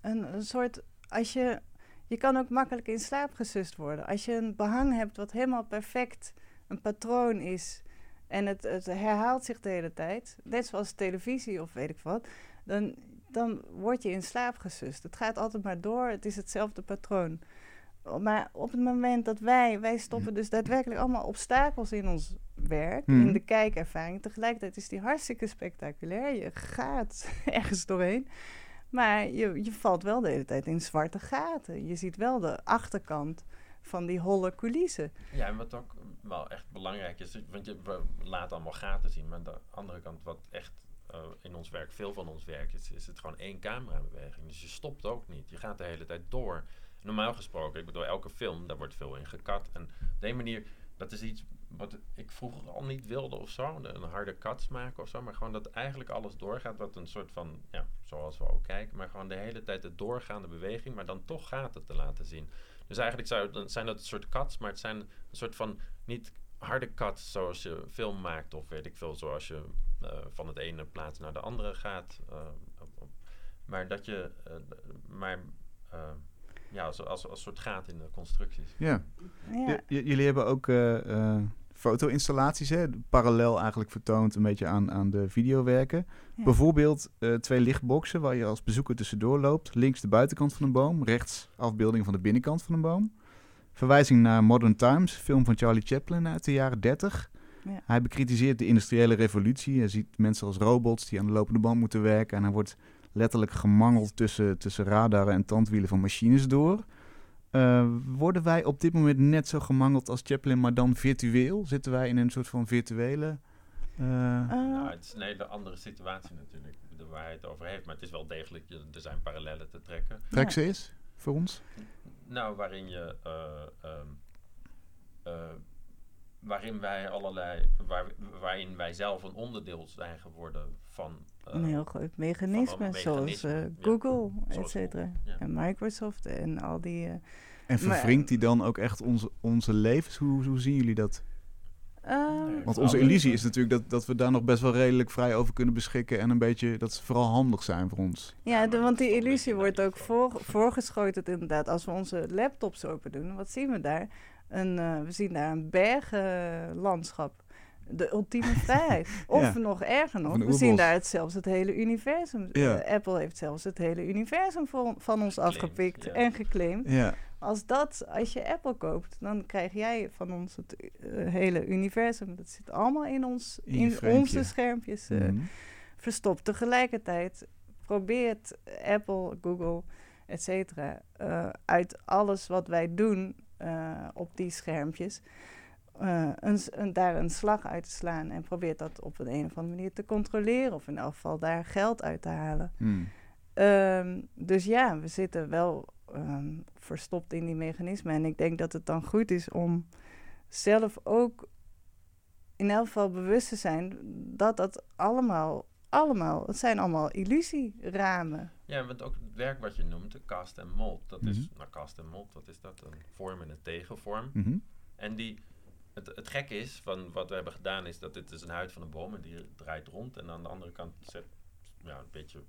een, soort. Als je, je kan ook makkelijk in slaap gesust worden. Als je een behang hebt wat helemaal perfect een patroon is. En het, het herhaalt zich de hele tijd. Net zoals televisie of weet ik wat. Dan, dan word je in slaap gesust. Het gaat altijd maar door. Het is hetzelfde patroon. Maar op het moment dat wij, wij stoppen dus daadwerkelijk allemaal obstakels in ons werk, in mhm. de kijkervaring. Tegelijkertijd is die hartstikke spectaculair. Je gaat [laughs] ergens doorheen. Maar je, je valt wel de hele tijd in zwarte gaten. Je ziet wel de achterkant van die holle coulissen. Ja, en wat ook wel echt belangrijk is, want je, we laten allemaal gaten zien, maar aan de andere kant wat echt uh, in ons werk, veel van ons werk, is, is het gewoon één camerabeweging. Dus je stopt ook niet. Je gaat de hele tijd door. Normaal gesproken, ik bedoel, elke film, daar wordt veel in gekat. En op die manier, dat is iets wat ik vroeger al niet wilde of zo. Een harde cuts maken of zo. Maar gewoon dat eigenlijk alles doorgaat. Wat een soort van, ja, zoals we ook kijken. Maar gewoon de hele tijd de doorgaande beweging. Maar dan toch gaat het te laten zien. Dus eigenlijk zou, zijn dat een soort cuts. Maar het zijn een soort van niet harde cuts zoals je film maakt. Of weet ik veel, zoals je uh, van het ene plaats naar de andere gaat. Uh, maar dat je, uh, maar ja, als, als, als soort gaat in de constructies. Ja. ja. jullie hebben ook foto-installaties, hè, parallel eigenlijk vertoond een beetje aan, aan de videowerken. Bijvoorbeeld uh, twee lichtboxen waar je als bezoeker tussendoor loopt. Links de buitenkant van een boom, rechts afbeelding van de binnenkant van een boom. Verwijzing naar Modern Times, film van Charlie Chaplin uit de jaren 30. Ja. Hij bekritiseert de industriële revolutie. Hij ziet mensen als robots die aan de lopende band moeten werken. En hij wordt letterlijk gemangeld tussen, tussen radaren en tandwielen van machines door. Uh, worden wij op dit moment net zo gemangeld als Chaplin, maar dan virtueel? Zitten wij in een soort van virtuele... Uh... Nou, het is een hele andere situatie natuurlijk, waar hij het over heeft. Maar het is wel degelijk, er zijn parallellen te trekken. Trek ze eens, voor ons. Nou, waarin je... Uh, um, waarin wij allerlei... Waar, waarin wij zelf een onderdeel zijn geworden van een heel groot mechanisme, zoals uh, Google, ja. et cetera. En Microsoft en al die... Uh, en vervringt die dan ook echt onze, onze levens? Hoe, hoe zien jullie dat? Uh, Want onze illusie is natuurlijk dat, dat we daar nog best wel redelijk vrij over kunnen beschikken. En een beetje dat ze vooral handig zijn voor ons. Ja, de, want die illusie wordt ook voor, voorgeschoten inderdaad. Als we onze laptops open doen, wat zien we daar? Een, uh, we zien daar een bergenlandschap de ultieme [laughs] vrijheid. Of nog erger nog, we zien daar het, zelfs het hele universum. Uh, Apple heeft zelfs het hele universum van, van ons afgepikt en geclaimd. Als, dat, als je Apple koopt, dan krijg jij van ons het uh, hele universum. Dat zit allemaal in, ons, in, onze schermpjes uh, mm. verstopt. Tegelijkertijd probeert Apple, Google, et cetera, uit alles wat wij doen op die schermpjes uh, een, een, daar een slag uit te slaan en probeert dat op een, een of andere manier te controleren of in elk geval daar geld uit te halen. Hmm. Um, dus ja, we zitten wel um, verstopt in die mechanismen en ik denk dat het dan goed is om zelf ook in elk geval bewust te zijn dat dat allemaal, allemaal, het zijn allemaal illusieramen. Ja, want ook het werk wat je noemt, de cast en mold, dat is, mhm. nou cast en mold, wat is dat? Een vorm en een tegenvorm. Mm En die het, het gekke is, van wat we hebben gedaan, is dat dit is een huid van een boom en die draait rond. En aan de andere kant zet, ja, een beetje,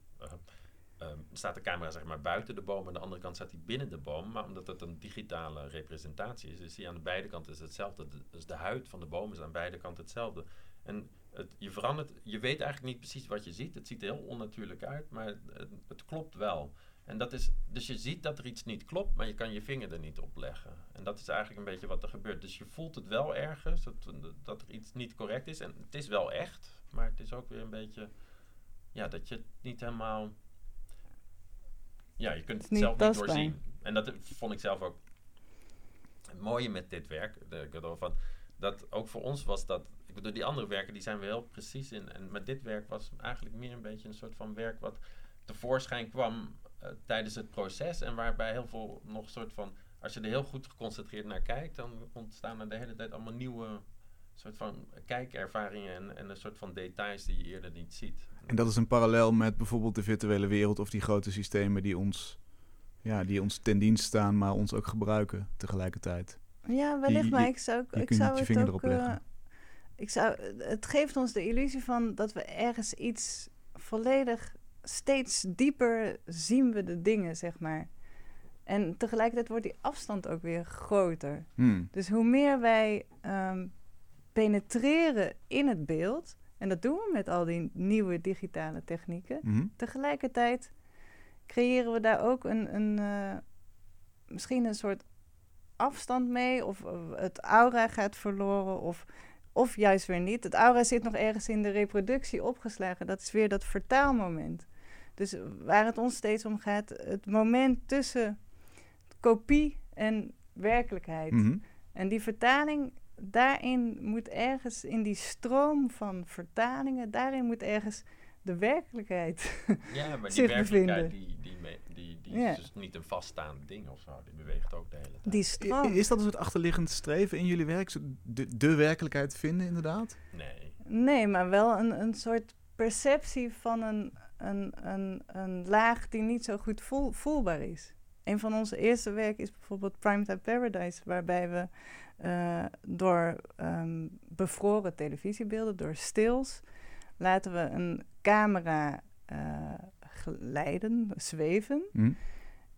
uh, staat de camera zeg maar buiten de boom. En aan de andere kant staat hij binnen de boom. Maar omdat het een digitale representatie is, is hij aan de beide kanten hetzelfde. Dus de huid van de boom is aan beide kanten hetzelfde. En het, je verandert, je weet eigenlijk niet precies wat je ziet. Het ziet er heel onnatuurlijk uit, maar het, het klopt wel. En dat is, dus je ziet dat er iets niet klopt, maar je kan je vinger er niet op leggen. En dat is eigenlijk een beetje wat er gebeurt. Dus je voelt het wel ergens, dat, dat er iets niet correct is. En het is wel echt, maar het is ook weer een beetje, ja, dat je het niet helemaal, ja, je kunt het, zelf niet doorzien. En dat vond ik zelf ook het mooie met dit werk. De, ik van, dat ook voor ons was dat, ik bedoel, die andere werken, die zijn we heel precies in. En met dit werk was eigenlijk meer een beetje een soort van werk wat tevoorschijn kwam eh, tijdens het proces. En waarbij heel veel nog een soort van. Als je er heel goed geconcentreerd naar kijkt, dan ontstaan er de hele tijd allemaal nieuwe soort van kijkervaringen en, en een soort van details die je eerder niet ziet. En dat is een parallel met bijvoorbeeld de virtuele wereld of die grote systemen die ons, ja, die ons ten dienst staan, maar ons ook gebruiken tegelijkertijd. Ja, wellicht, maar ik zou, ik zou het ook... Uh, ik zou, het geeft ons de illusie van dat we ergens iets volledig steeds dieper zien we de dingen, zeg maar. En tegelijkertijd wordt die afstand ook weer groter. Hmm. Dus hoe meer wij um, penetreren in het beeld, en dat doen we met al die nieuwe digitale technieken, hmm. tegelijkertijd creëren we daar ook een, een uh, misschien een soort afstand mee, of het aura gaat verloren, of, of juist weer niet. Het aura zit nog ergens in de reproductie opgeslagen. Dat is weer dat vertaalmoment. Dus waar het ons steeds om gaat, het moment tussen kopie en werkelijkheid. Mhm. En die vertaling, daarin moet ergens in die stroom van vertalingen, daarin moet ergens de werkelijkheid Ja, maar die [laughs] zich werkelijkheid bevinden. die, die, die, is dus niet een vaststaand ding of zo. Die beweegt ook de hele tijd. Die I- stroom. Is dat een soort achterliggend streven in jullie werk? Zo De, de werkelijkheid vinden, inderdaad? Nee. Nee, maar wel een, een soort perceptie van een, een, een, een laag die niet zo goed voel, voelbaar is. Een van onze eerste werken is bijvoorbeeld Primetime Paradise, waarbij we eh, door ehm, bevroren televisiebeelden, door stils, laten we een camera eh, glijden, zweven. Hm?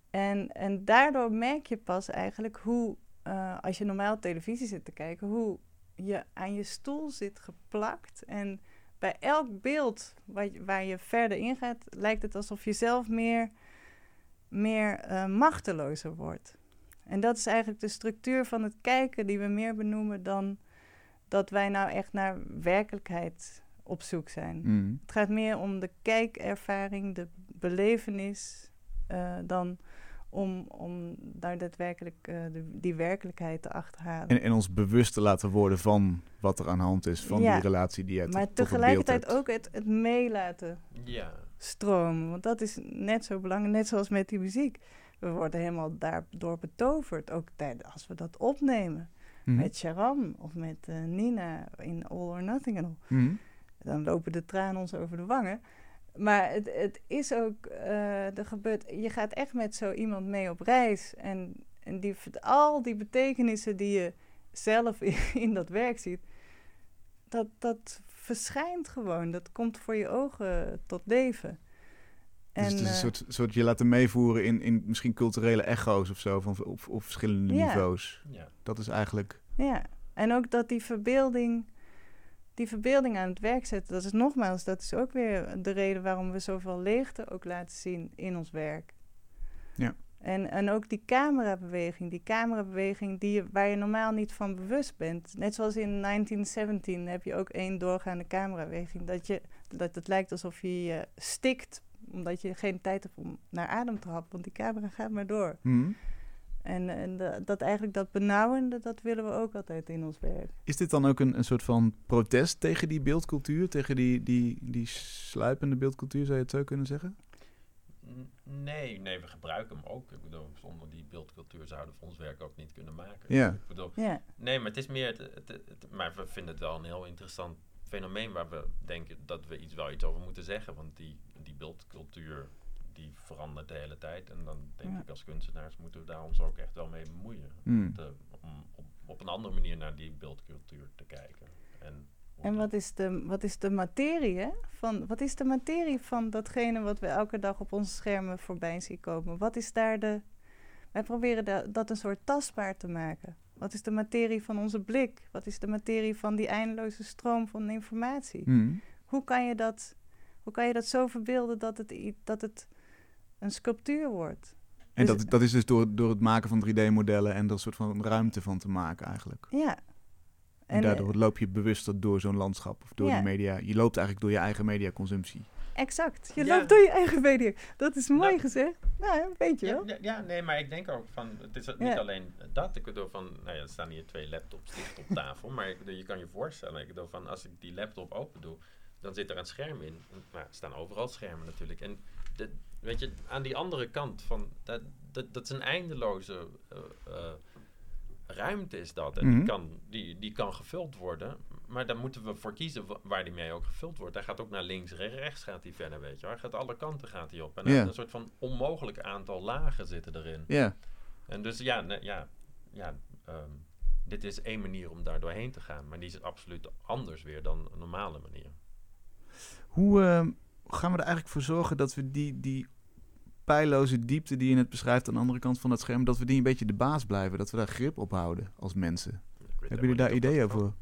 En, en daardoor merk je pas eigenlijk hoe, eh, als je normaal televisie zit te kijken, hoe je aan je stoel zit geplakt. En bij elk beeld waar je, waar je verder ingaat, lijkt het alsof je zelf meer, meer eh, machtelozer wordt. En dat is eigenlijk de structuur van het kijken die we meer benoemen dan dat wij nou echt naar werkelijkheid op zoek zijn. Hm. Het gaat meer om de kijkervaring, de belevenis, eh, dan om, om daar daadwerkelijk eh, de, die werkelijkheid te achterhalen. En, en ons bewust te laten worden van wat er aan de hand is, van Ja, die relatie die je tot- maar tot een beeld tegelijkertijd hebt. ook het, het meelaten Ja. stromen. Want dat is net zo belangrijk, net zoals met die muziek. We worden helemaal daardoor betoverd, ook tijdens als we dat opnemen. Hm. Met Sharam of met eh, Nina in All or Nothing and All. Hm. Dan lopen de tranen ons over de wangen. Maar het, het is ook, eh, er gebeurt, je gaat echt met zo iemand mee op reis. En, en die, al die betekenissen die je zelf in, [laughs] in dat werk ziet, dat, dat verschijnt gewoon. Dat komt voor je ogen tot leven. Dus het is een eh, soort, soort je laten meevoeren in, in misschien culturele echo's of zo, van, op, op verschillende Ja. niveaus. Ja. Dat is eigenlijk... Ja, en ook dat die verbeelding, die verbeelding aan het werk zetten, dat is nogmaals, dat is ook weer de reden waarom we zoveel leegte ook laten zien in ons werk. Ja. En, en ook die camerabeweging, die camerabeweging die waar je normaal niet van bewust bent. Net zoals in 1917 heb je ook één doorgaande camerabeweging. Dat, je, dat het lijkt alsof je je stikt, omdat je geen tijd hebt om naar adem te happen, want die camera gaat maar door. Hm. En, en de- dat eigenlijk dat benauwende, dat willen we ook altijd in ons werk. Is dit dan ook een, een soort van protest tegen die beeldcultuur? Tegen die, die, die sluipende beeldcultuur, zou je het zo kunnen zeggen? Nee, nee, we gebruiken hem ook. Ik bedoel, zonder die beeldcultuur zouden we ons werk ook niet kunnen maken. Ja. Ik bedoel, Ja. nee, maar het is meer... Het, het, het- maar we vinden het wel een heel interessant fenomeen waar we denken dat we iets, wel iets over moeten zeggen. Want die, die beeldcultuur, die verandert de hele tijd. En dan denk Ja. ik als kunstenaars moeten we daar ons ook echt wel mee bemoeien. Hm. Te- om op, op een andere manier naar die beeldcultuur te kijken. En, En wat is de, wat is de materie, hè? Van, wat is de materie van datgene wat we elke dag op onze schermen voorbij zien komen? Wat is daar de... Wij proberen da- dat een soort tastbaar te maken. Wat is de materie van onze blik? Wat is de materie van die eindeloze stroom van informatie? Hm. Hoe, kan je dat, hoe kan je dat zo verbeelden dat het, dat het een sculptuur wordt? En Dus- dat, dat is dus door, door het maken van 3D-modellen en er een soort van ruimte van te maken eigenlijk. Ja. En, En, daardoor eh, loop je bewuster door zo'n landschap of door Ja. de media. Je loopt eigenlijk door je eigen mediaconsumptie. Exact. Je Ja. loopt door je eigen media. Dat is mooi Nou, gezegd. Nou, weet je Ja, wel. ja, ja, nee, maar ik denk ook van, het is niet Ja. alleen dat. Ik bedoel van, nou ja, er staan hier twee laptops dicht op tafel, maar ik bedoel, je kan je voorstellen, ik bedoel van, als ik die laptop open doe, dan zit er een scherm in. Maar er staan overal schermen natuurlijk. En de, weet je, aan die andere kant van, dat, dat, dat is een eindeloze eh, eh, ruimte is dat. En Mhm. die, kan, die, die kan gevuld worden. Maar daar moeten we voor kiezen wa- waar die mee ook gevuld wordt. Hij gaat ook naar links, re- rechts gaat hij verder, weet je. Hij gaat alle kanten gaat hij op. En een soort van onmogelijk aantal lagen zitten erin. Ja. En dus ja, ja, ja ehm, dit is één manier om daar doorheen te gaan. Maar die is absoluut anders weer dan een normale manier. Hoe eh, gaan we er eigenlijk voor zorgen dat we die, die pijloze diepte die je net beschrijft aan de andere kant van het scherm, dat we die een beetje de baas blijven, dat we daar grip op houden als mensen? Hebben jullie daar ideeën voor?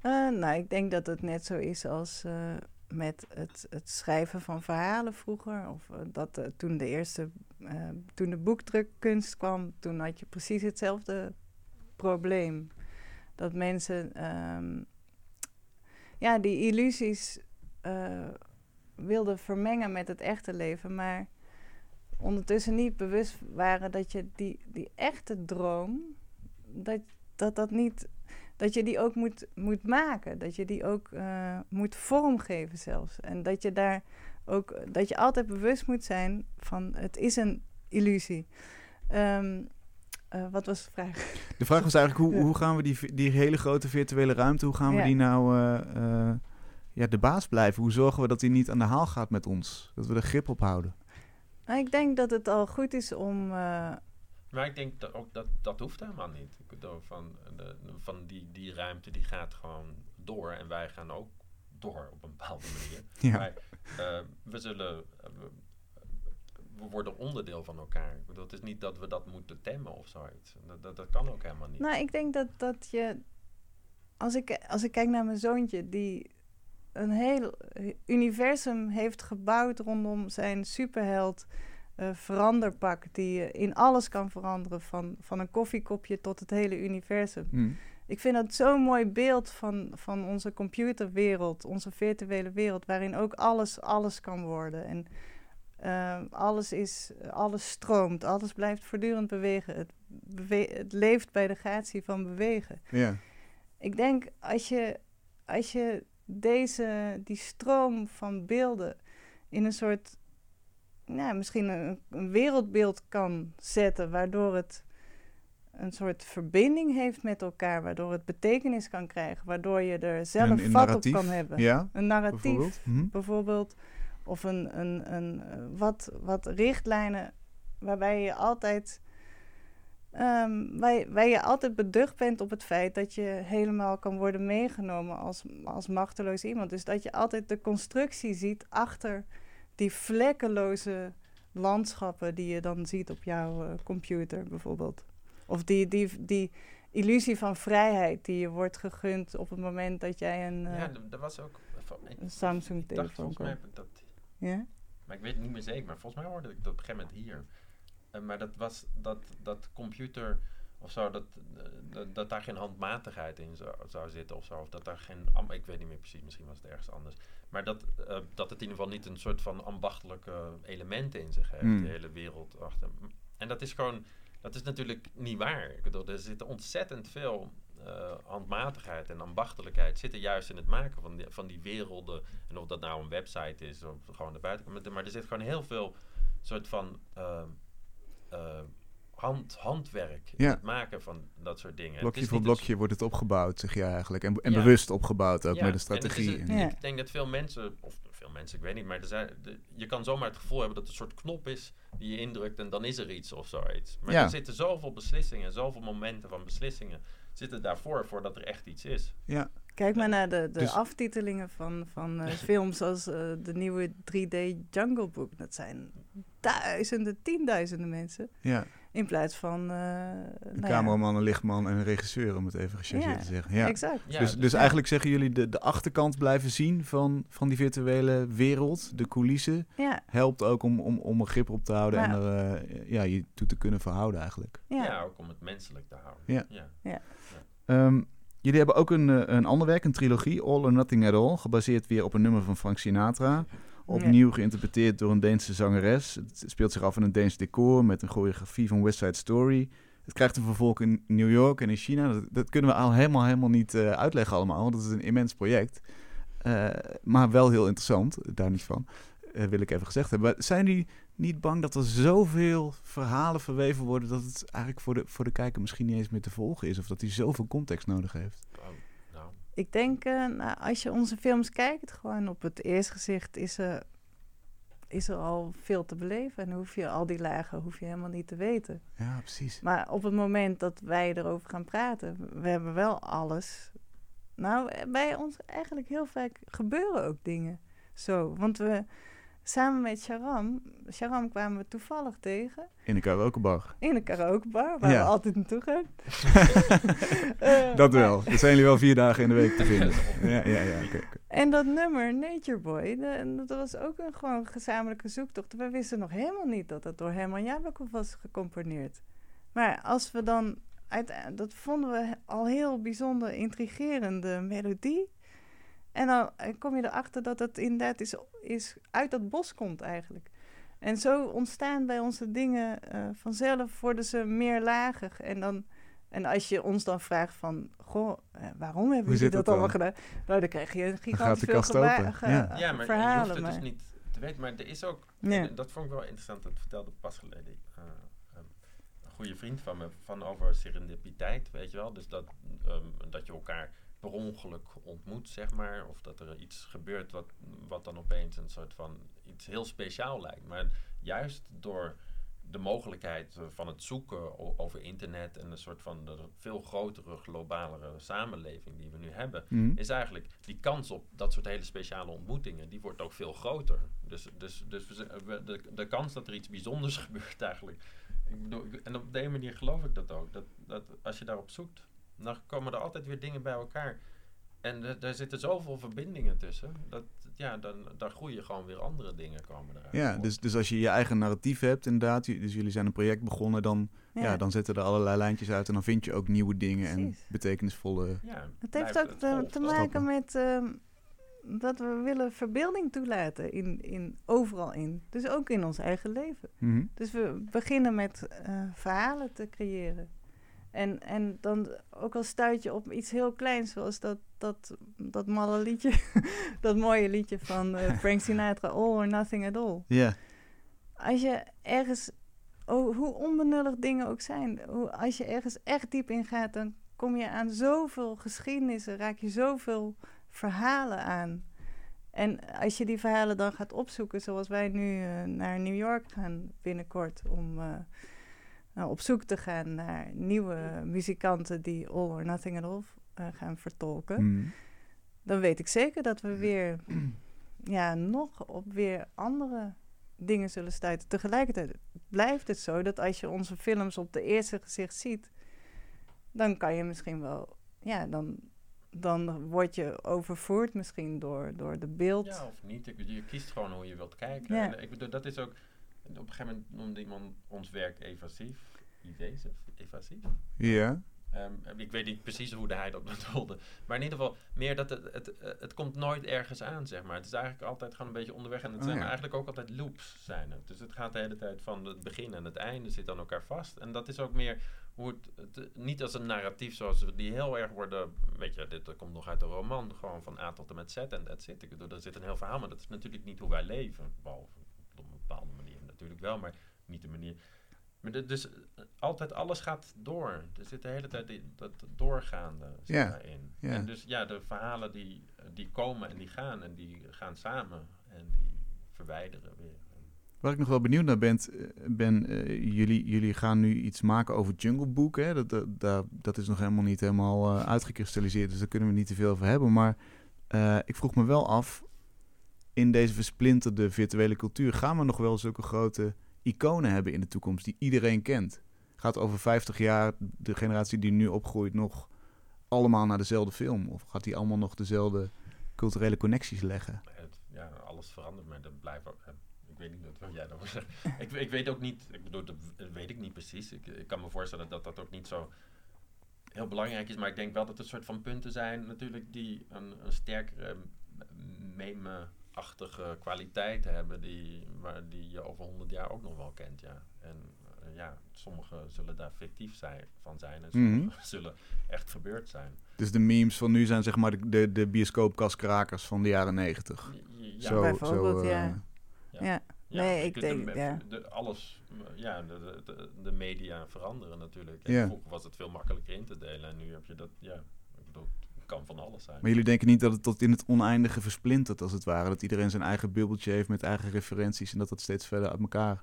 Eh, nou, ik denk dat het net zo is als eh, met het, het schrijven van verhalen vroeger. Of eh, dat toen de eerste, eh, toen de boekdrukkunst kwam, toen had je precies hetzelfde probleem. Dat mensen, ehm, ja, die illusies eh, wilden vermengen met het echte leven, maar ondertussen niet bewust waren dat je die, die echte droom, dat dat, dat niet dat je die ook moet, moet maken. Dat je die ook uh, moet vormgeven zelfs. En dat je daar ook, dat je altijd bewust moet zijn van het is een illusie. Um, uh, wat was de vraag? De vraag was eigenlijk hoe, hoe gaan we die, die hele grote virtuele ruimte, hoe gaan we die nou uh, ja, de baas blijven? Hoe zorgen we dat die niet aan de haal gaat met ons? Dat we er grip op houden? Ik denk dat het al goed is om maar ik denk dat ook dat, dat hoeft helemaal niet. Ik bedoel, van, de, van die, die ruimte die gaat gewoon door en wij gaan ook door op een bepaalde manier. [laughs] Ja. Maar uh, we zullen. Uh, we worden onderdeel van elkaar. Ik bedoel, het is niet dat we dat moeten temmen of zoiets. Dat, dat, dat kan ook helemaal niet. Nou, ik denk dat, dat je. Als ik, als ik kijk naar mijn zoontje, die een heel universum heeft gebouwd rondom zijn superheld uh, veranderpak die in alles kan veranderen, van, van een koffiekopje tot het hele universum. Hmm. Ik vind dat zo'n mooi beeld van, van onze computerwereld, onze virtuele wereld, waarin ook alles alles kan worden. En uh, alles, is, alles stroomt, alles blijft voortdurend bewegen. Het, het leeft bij de gratie van bewegen. Ja. Ik denk als je, als je deze, die stroom van beelden in een soort nou, misschien een, een, wereldbeeld kan zetten, waardoor het een soort verbinding heeft met elkaar, waardoor het betekenis kan krijgen, waardoor je er zelf vat op kan hebben. Ja, een narratief bijvoorbeeld, mhm. of een, een, een, wat, wat richtlijnen waarbij je altijd. Um, waar, je altijd beducht bent op het feit dat je helemaal kan worden meegenomen als, als machteloos iemand. Dus dat je altijd de constructie ziet achter die vlekkeloze landschappen die je dan ziet op jouw uh, computer bijvoorbeeld. Of die, die, die illusie van vrijheid die je wordt gegund op het moment dat jij een, uh, ja, dat was ook, een Samsung telefoon volgens mij heb ik dat. Ja? Maar ik weet het niet meer zeker, maar volgens mij hoorde ik dat op een gegeven moment hier. Uh, maar dat was dat, dat computer of zo, dat, dat, dat, daar geen handmatigheid in zou, zou, zitten of zo. Of dat daar geen, ik weet niet meer precies, misschien was het ergens anders. Maar dat, uh, dat het in ieder geval niet een soort van ambachtelijke elementen in zich heeft, mm. die hele wereld achter. En dat is gewoon, dat is natuurlijk niet waar. Ik bedoel, er zit ontzettend veel uh, handmatigheid en ambachtelijkheid zitten juist in het maken van die, van die werelden. En of dat nou een website is of gewoon de buitenkant. Maar er zit gewoon heel veel soort van uh, hand, handwerk. Het maken van dat soort dingen. Blokje voor blokje wordt het opgebouwd, zeg je eigenlijk. En, en bewust opgebouwd ook met een strategie. ik denk dat veel mensen, of veel mensen, ik weet niet, maar er zijn, je kan zomaar het gevoel hebben dat er een soort knop is die je indrukt en dan is er iets of zoiets. Maar er zitten zoveel beslissingen, zoveel momenten van beslissingen zitten daarvoor voordat er echt iets is. Ja. Kijk maar naar de, de dus- aftitelingen van, van uh, [laughs] films als uh, de nieuwe 3D Jungle Book. Dat zijn duizenden, tienduizenden mensen. Ja. In plaats van... Uh, een nou cameraman, een lichtman en een regisseur, om het even gechargeerd ja, te zeggen. Ja, exact. Ja, dus, dus eigenlijk zeggen jullie de, de achterkant blijven zien van, van die virtuele wereld, de coulissen. Ja. Helpt ook om, om, om een grip op te houden en er uh, ja, je toe te kunnen verhouden eigenlijk. Ja. ja, ook om het menselijk te houden. Ja. ja. ja. Um, jullie hebben ook een, een ander werk, een trilogie, All or Nothing at All, gebaseerd weer op een nummer van Frank Sinatra. Opnieuw geïnterpreteerd door een Deense zangeres. Het speelt zich af in een Deens decor met een choreografie van West Side Story. Het krijgt een vervolg in New York en in China. Dat, dat kunnen we al helemaal, helemaal niet uh, uitleggen allemaal, want het is een immens project. Uh, maar wel heel interessant, daar niet van, uh, wil ik even gezegd hebben. Zijn jullie niet bang dat er zoveel verhalen verweven worden... dat het eigenlijk voor de, voor de kijker misschien niet eens meer te volgen is... of dat hij zoveel context nodig heeft? Ik denk, uh, nou, als je onze films kijkt, gewoon op het eerste gezicht is er, is er al veel te beleven. En hoef je al die lagen hoef je helemaal niet te weten. Ja, precies. Maar op het moment dat wij erover gaan praten, we hebben wel alles. Nou, bij ons eigenlijk heel vaak gebeuren ook dingen zo. Want we, samen met Sharam. Sharam kwamen we toevallig tegen. In de karaokebar. In de karaokebar, waar we altijd naartoe gaan. uh, [laughs] dat wel. Dat zijn jullie wel vier dagen in de week te [laughs] vinden. ja, ja, ja. Okay, En dat nummer, Nature Boy, dat was ook een gewoon gezamenlijke zoektocht. We wisten nog helemaal niet dat dat door Herman Jabekov was gecomponeerd. Maar als we dan... Uit, dat vonden we al heel bijzonder intrigerende melodie. En dan kom je erachter dat het inderdaad is, is uit dat bos komt eigenlijk. En zo ontstaan bij onze dingen uh, vanzelf, worden ze meer lagig. En dan En als je ons dan vraagt van, goh, eh, waarom hebben jullie dat allemaal gedaan? Nou, dan krijg je een gigantisch veel ge- ja. ja, maar verhalen. je hoeft het maar. dus niet te weten. Maar er is ook, Ja. dat vond ik wel interessant, dat vertelde pas geleden eh, ehm, een goede vriend van me, van over serendipiteit, weet je wel. Dus dat, ehm, dat je elkaar per ongeluk ontmoet, zeg maar. Of dat er iets gebeurt wat, wat dan opeens een soort van iets heel speciaal lijkt. Maar juist door de mogelijkheid van het zoeken over internet en een soort van de veel grotere, globalere samenleving die we nu hebben, Mhm. is eigenlijk die kans op dat soort hele speciale ontmoetingen, die wordt ook veel groter. Dus, dus, dus we de, de kans dat er iets bijzonders [laughs] gebeurt eigenlijk. Ik bedoel, en op de manier geloof ik dat ook. Dat, dat als je daarop zoekt, dan komen er altijd weer dingen bij elkaar. En daar zitten zoveel verbindingen tussen. Dat, ja, dan, dan groeien gewoon weer andere dingen komen eruit. Ja, dus, dus als je je eigen narratief hebt, inderdaad, dus jullie zijn een project begonnen, dan, ja. dan zetten er allerlei lijntjes uit en dan vind je ook nieuwe dingen en betekenisvolle. ja, Het heeft ook het te, maken met ehm, dat we willen verbeelding toelaten in, in, overal in. Dus ook in ons eigen leven. Mhm. Dus we beginnen met eh, verhalen te creëren. En, en dan ook al stuit je op iets heel kleins, zoals dat, dat, dat malle liedje, [laughs] dat mooie liedje van eh, [laughs] Frank Sinatra, All or Nothing at All. Ja, Als je ergens, oh, hoe onbenullig dingen ook zijn, hoe, als je ergens echt diep in gaat, dan kom je aan zoveel geschiedenissen, raak je zoveel verhalen aan. En als je die verhalen dan gaat opzoeken, zoals wij nu eh, naar New York gaan binnenkort, om eh, nou, op zoek te gaan naar nieuwe muzikanten die All or Nothing at All eh, gaan vertolken, Mhm. dan weet ik zeker dat we weer, ja, nog op weer andere dingen zullen stuiten. Tegelijkertijd blijft het zo dat als je onze films op de eerste gezicht ziet, dan kan je misschien wel, ja, dan, dan word je overvoerd misschien door, door de beeld. Ja, of niet. Ik bedoel, je kiest gewoon hoe je wilt kijken. Ja. En ik bedoel, dat is ook... Op een gegeven moment noemde iemand ons werk evasief. Evasief? Evasief? ja. Ehm, ik weet niet precies hoe hij dat bedoelde. Maar in ieder geval, meer dat het, het, het komt nooit ergens aan, zeg maar. Het is eigenlijk altijd gewoon een beetje onderweg. En het Oh, zijn ja. eigenlijk ook altijd loops, zijn het. Dus het gaat de hele tijd van het begin en het einde zit aan elkaar vast. En dat is ook meer hoe het, het niet als een narratief zoals we die heel erg worden... Weet je, dit komt nog uit een roman, gewoon van A tot en met Z en that's it. Ik bedoel, er zit een heel verhaal, maar dat is natuurlijk niet hoe wij leven. Behalve op een bepaalde natuurlijk wel, maar niet de manier... Maar de- dus eh, altijd alles gaat door. Er zit de hele tijd die, dat doorgaande daarin. ja. En dus ja, de verhalen die, eh, die komen en die gaan en die gaan samen en die verwijderen weer. Waar ik nog wel benieuwd naar ben, eh, ben eh, jullie, jullie gaan nu iets maken over Jungle Book. Hè? Dat, dat, dat, dat is nog helemaal niet helemaal uitgekristalliseerd, dus daar kunnen we niet te veel over hebben. Maar ik vroeg me wel af, in deze versplinterde virtuele cultuur, gaan we nog wel zulke grote iconen hebben in de toekomst die iedereen kent? Gaat over 50 jaar de generatie die nu opgroeit nog allemaal naar dezelfde film? Of gaat die allemaal nog dezelfde culturele connecties leggen? Het, ja, alles verandert, maar dat blijft ook... eh, ik weet niet wat- jij daarover [laughs] zegt. ik, ik weet ook niet, ik bedoel, dat weet ik niet precies. Ik, ik kan me voorstellen dat dat ook niet zo heel belangrijk is. Maar ik denk wel dat een soort van punten zijn natuurlijk die een, een sterkere meme-achtige kwaliteit hebben. Die, waar, die je over honderd jaar ook nog wel kent, ja. En eh, ja, sommige zullen daar fictief zijn, van zijn en sommige Mhm. [laughs] zullen echt gebeurd zijn. Dus de memes van nu zijn zeg maar de, de, de bioscoopkaskrakers van de jaren negentig. Ja, zo, bijvoorbeeld, zo, ja. eh, Ja. Ja. Ja, Nee, ik denk, de- ja. de- alles, m, ja, de, de, de, media veranderen natuurlijk. En Ja. Vroeger was het veel makkelijker in te delen en nu heb je dat, ja, kan van alles zijn. Maar jullie denken niet dat het tot in het oneindige versplintert, als het ware? Dat iedereen zijn eigen bubbeltje heeft met eigen referenties en dat dat steeds verder uit elkaar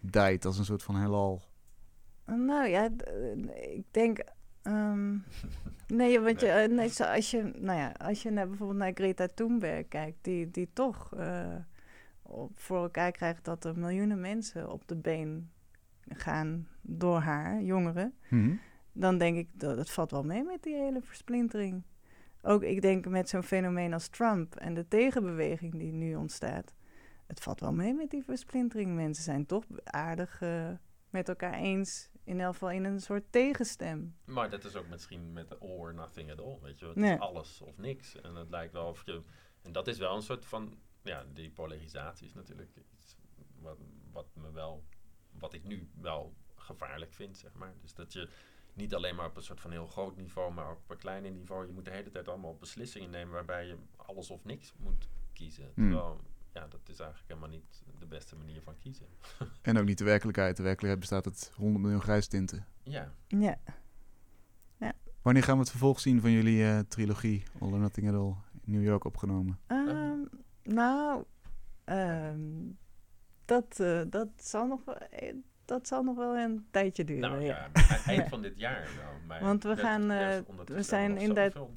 dijt als een soort van heelal. Nou ja, eh, ik denk. ehm, nee, want je, eh, nee, zo als je, nou ja, als je naar, bijvoorbeeld naar Greta Thunberg kijkt, die, die toch eh, op, voor elkaar krijgt dat er miljoenen mensen op de been gaan door haar, jongeren, Mhm. dan denk ik dat het valt wel mee met die hele versplintering. Ook ik denk met zo'n fenomeen als Trump en de tegenbeweging die nu ontstaat. Het valt wel mee met die versplintering. Mensen zijn toch aardig eh, met elkaar eens. In elk geval in een soort tegenstem. Maar dat is ook misschien met de all or nothing at all, weet je. Het Nee. is alles of niks. En het lijkt wel of je... En dat is wel een soort van... Ja, die polarisatie is natuurlijk iets wat, wat me wel... Wat ik nu wel gevaarlijk vind, zeg maar. Dus dat je... niet alleen maar op een soort van heel groot niveau, maar ook op een kleiner niveau. Je moet de hele tijd allemaal beslissingen nemen waarbij je alles of niks moet kiezen. Hmm. Terwijl, ja, dat is eigenlijk helemaal niet de beste manier van kiezen. [laughs] En ook niet de werkelijkheid. De werkelijkheid bestaat uit 100 miljoen grijstinten. Ja, Ja. Wanneer gaan we het vervolg zien van jullie eh, trilogie All or Nothing at All in New York opgenomen? Ehm, nou, ehm, dat, eh, dat, zal nog wel, eh, dat zal nog wel een tijdje duren. nou ja. ja, eind [laughs] van dit jaar wel. Maar Want we net- gaan, eh, ondertussen we zijn er inderdaad-.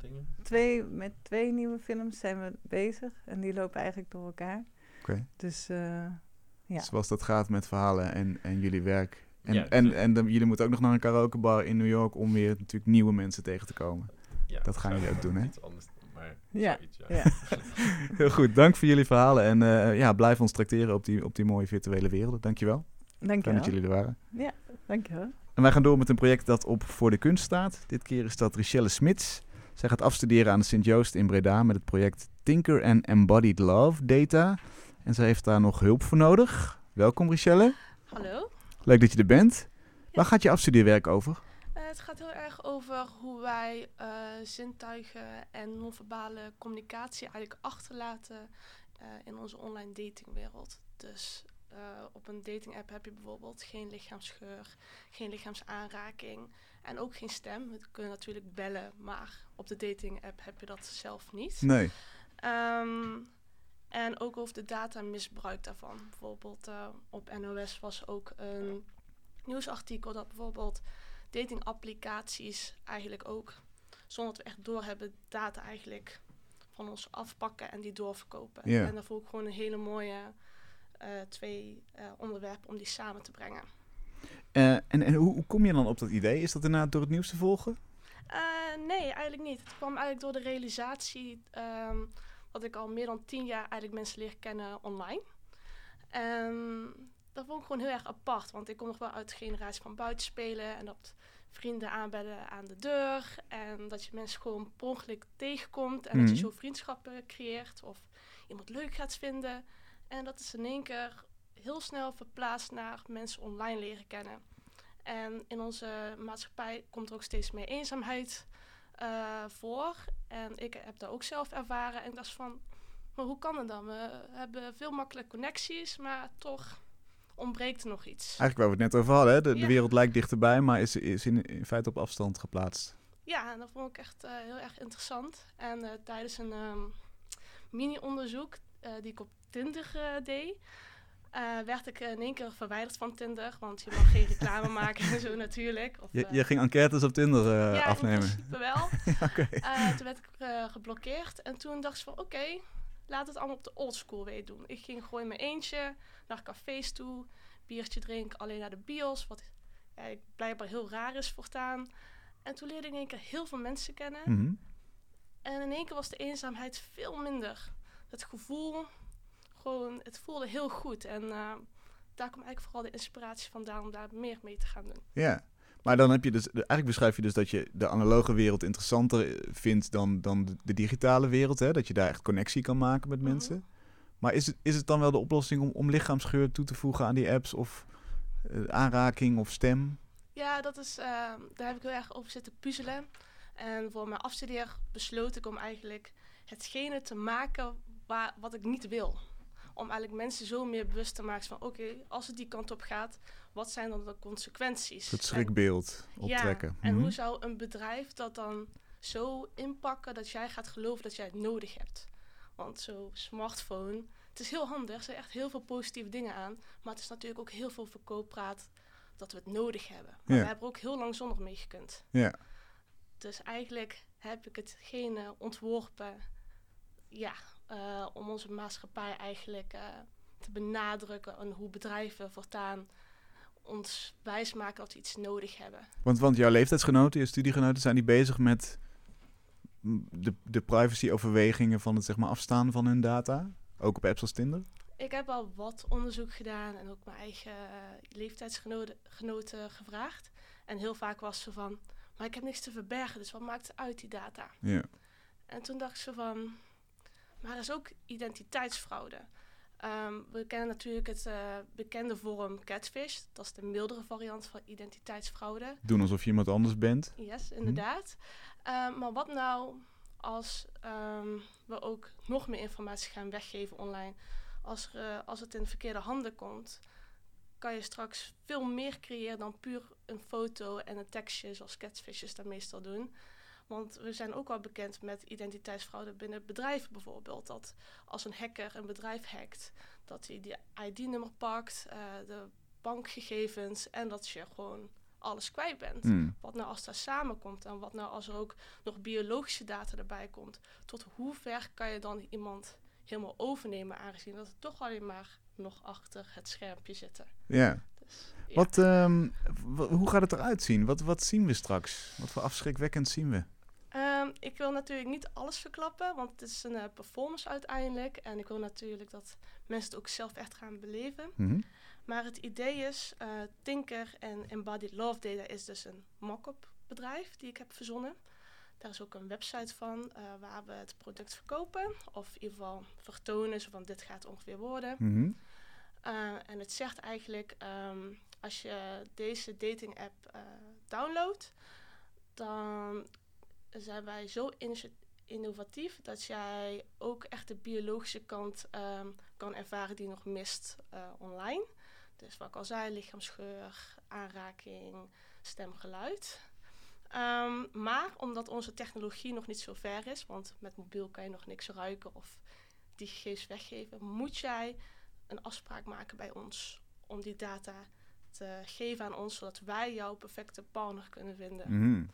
Twee, met twee nieuwe films zijn we bezig en die lopen eigenlijk door elkaar. Oké. Dus eh, Ja. Zoals dat gaat met verhalen en, en jullie werk. En, Ja, en, dus- en dan, jullie moeten ook nog naar een karaokebar in New York om weer natuurlijk nieuwe mensen tegen te komen. Ja, Dat gaan jullie ook doen, hè? Iets anders, maar Ja, zoiets, ja. ja. [laughs] Heel goed, dank voor jullie verhalen. En eh, ja, blijf ons tracteren op die, op die mooie virtuele werelden. Dankjewel. Fijn dankjewel. dat jullie er waren. Dankjewel. En wij gaan door met een project dat op Voor de Kunst staat. Dit keer is dat Richelle Smits. Zij gaat afstuderen aan de Sint-Joost in Breda met het project Tinker and Embodied Love Data. En zij heeft daar nog hulp voor nodig. Welkom Richelle. Hallo. Leuk dat je er bent. Waar gaat je afstudeerwerk over? Eh, het gaat heel erg over hoe wij eh, zintuigen en non-verbale communicatie eigenlijk achterlaten eh, in onze online datingwereld. Dus eh, op een dating app heb je bijvoorbeeld geen lichaamsgeur, geen lichaamsaanraking en ook geen stem. We kunnen natuurlijk bellen, maar op de dating app heb je dat zelf niet. Nee. Ehm, en ook over de datamisbruik daarvan. Bijvoorbeeld eh, op NOS was ook een nieuwsartikel dat bijvoorbeeld datingapplicaties eigenlijk ook, zonder dat we echt doorhebben, data eigenlijk van ons afpakken en die doorverkopen. En dat vond ik gewoon een hele mooie twee eh, onderwerpen om die samen te brengen. Eh, en en hoe, hoe kom je dan op dat idee? Is dat inderdaad door het nieuws te volgen? Eh, nee, eigenlijk niet. Het kwam eigenlijk door de realisatie ehm, dat ik al meer dan tien jaar eigenlijk mensen leer kennen online. En dat vond ik gewoon heel erg apart, want ik kom nog wel uit de generatie van buitenspelen en dat vrienden aanbellen aan de deur en dat je mensen gewoon per ongeluk tegenkomt en dat Mhm. je zo vriendschappen creëert of iemand leuk gaat vinden. En dat is in één keer heel snel verplaatst naar mensen online leren kennen. En in onze maatschappij komt er ook steeds meer eenzaamheid eh, voor. En ik heb dat ook zelf ervaren. En ik dacht van, maar hoe kan het dan? We hebben veel makkelijke connecties, maar toch ontbreekt er nog iets. Eigenlijk waar we het net over hadden. Hè? De, wereld lijkt dichterbij, maar is, is in, in feite op afstand geplaatst. Ja, en dat vond ik echt eh, heel erg interessant. En eh, tijdens een ehm, mini-onderzoek die ik op Tinder eh, deed, eh, werd ik in één keer verwijderd van Tinder. Want je mag geen [laughs] reclame maken en zo natuurlijk. Of, Je, eh, je ging enquêtes op Tinder eh, ja, in afnemen. principe wel. [laughs] Toen werd ik geblokkeerd en toen dacht ik van oké, laat het allemaal op de oldschool way doen. Ik ging gewoon in mijn eentje naar cafés toe, biertje drinken, alleen naar de bios, wat ja, blijkbaar heel raar is voortaan. En toen leerde ik in één keer heel veel mensen kennen. Mhm. En in één keer was de eenzaamheid veel minder. Het gevoel, gewoon, het voelde heel goed. En eh, daar kwam eigenlijk vooral de inspiratie vandaan om daar meer mee te gaan doen. Ja. Maar dan heb je dus, eigenlijk beschrijf je dus dat je de analoge wereld interessanter eh, vindt dan, dan de, digitale wereld. Hè? Dat je daar echt connectie kan maken met Mhm. mensen. Maar is het, is het dan wel de oplossing om, om lichaamsgeur toe te voegen aan die apps? Of eh, aanraking of stem? Ja, dat is, daar heb ik heel erg over zitten puzzelen. En voor mijn afstudeer besloot ik om eigenlijk hetgene te maken waar, wat ik niet wil. Om eigenlijk mensen zo meer bewust te maken van oké, als het die kant op gaat, wat zijn dan de consequenties? Het En- schrikbeeld optrekken. Ja, en Mhm. hoe zou een bedrijf dat dan zo inpakken dat jij gaat geloven dat jij het nodig hebt? Want zo'n smartphone, het is heel handig, er zijn echt heel veel positieve dingen aan. Maar het is natuurlijk ook heel veel verkooppraat dat we het nodig hebben. Maar Ja. we hebben er ook heel lang zonder mee gekund. Ja. Dus eigenlijk heb ik hetgene ontworpen, ja, eh, om onze maatschappij eigenlijk eh, te benadrukken en hoe bedrijven voortaan ons wijsmaken dat we iets nodig hebben. Want, want jouw leeftijdsgenoten, je studiegenoten, zijn die bezig met de, de privacy-overwegingen van het zeg maar, afstaan van hun data? Ook op apps als Tinder? Ik heb al wat onderzoek gedaan en ook mijn eigen eh, leeftijdsgenoten genoten gevraagd. En heel vaak was ze van, maar ik heb niks te verbergen, dus wat maakt het uit die data? Ja. En toen dacht ze van, maar er is ook identiteitsfraude. Ehm, we kennen natuurlijk het uh, bekende vorm catfish. Dat is de mildere variant van identiteitsfraude. Doen alsof je iemand anders bent. Yes, inderdaad. Ehm, maar wat nou als ehm, we ook nog meer informatie gaan weggeven online? Als, er, als het in verkeerde handen komt, kan je straks veel meer creëren dan puur een foto en een tekstje, zoals catfishes dat meestal doen. Want we zijn ook wel bekend met identiteitsfraude binnen bedrijven bijvoorbeeld. Dat als een hacker een bedrijf hackt, dat hij die ID-nummer pakt, uh, de bankgegevens en dat je gewoon alles kwijt bent. Hmm. Wat nou als dat samenkomt en wat nou als er ook nog biologische data erbij komt. Tot hoe ver kan je dan iemand helemaal overnemen aangezien dat het toch alleen maar nog achter het schermpje zitten. Ja. Dus, Wat, um, hoe gaat het eruit zien? Wat, wat zien we straks? Wat voor afschrikwekkend zien we? Ik wil natuurlijk niet alles verklappen, want het is een uh, performance uiteindelijk. En ik wil natuurlijk dat mensen het ook zelf echt gaan beleven. Mm Maar het idee is, uh, Tinker en Embodied Love Data is dus een mock-up bedrijf die ik heb verzonnen. Daar is ook een website van uh, waar we het product verkopen. Of in ieder geval vertonen, zo van dit gaat ongeveer worden. Mm en het zegt eigenlijk, um, als je deze dating app downloadt, dan zijn wij zo innovatief dat jij ook echt de biologische kant um, kan ervaren die nog mist uh, online. Dus wat ik al zei, lichaamsgeur, aanraking, stemgeluid. Um, maar omdat onze technologie nog niet zo ver is, want met mobiel kan je nog niks ruiken of die gegevens weggeven, moet jij een afspraak maken bij ons om die data te geven aan ons, zodat wij jouw perfecte partner kunnen vinden. Mm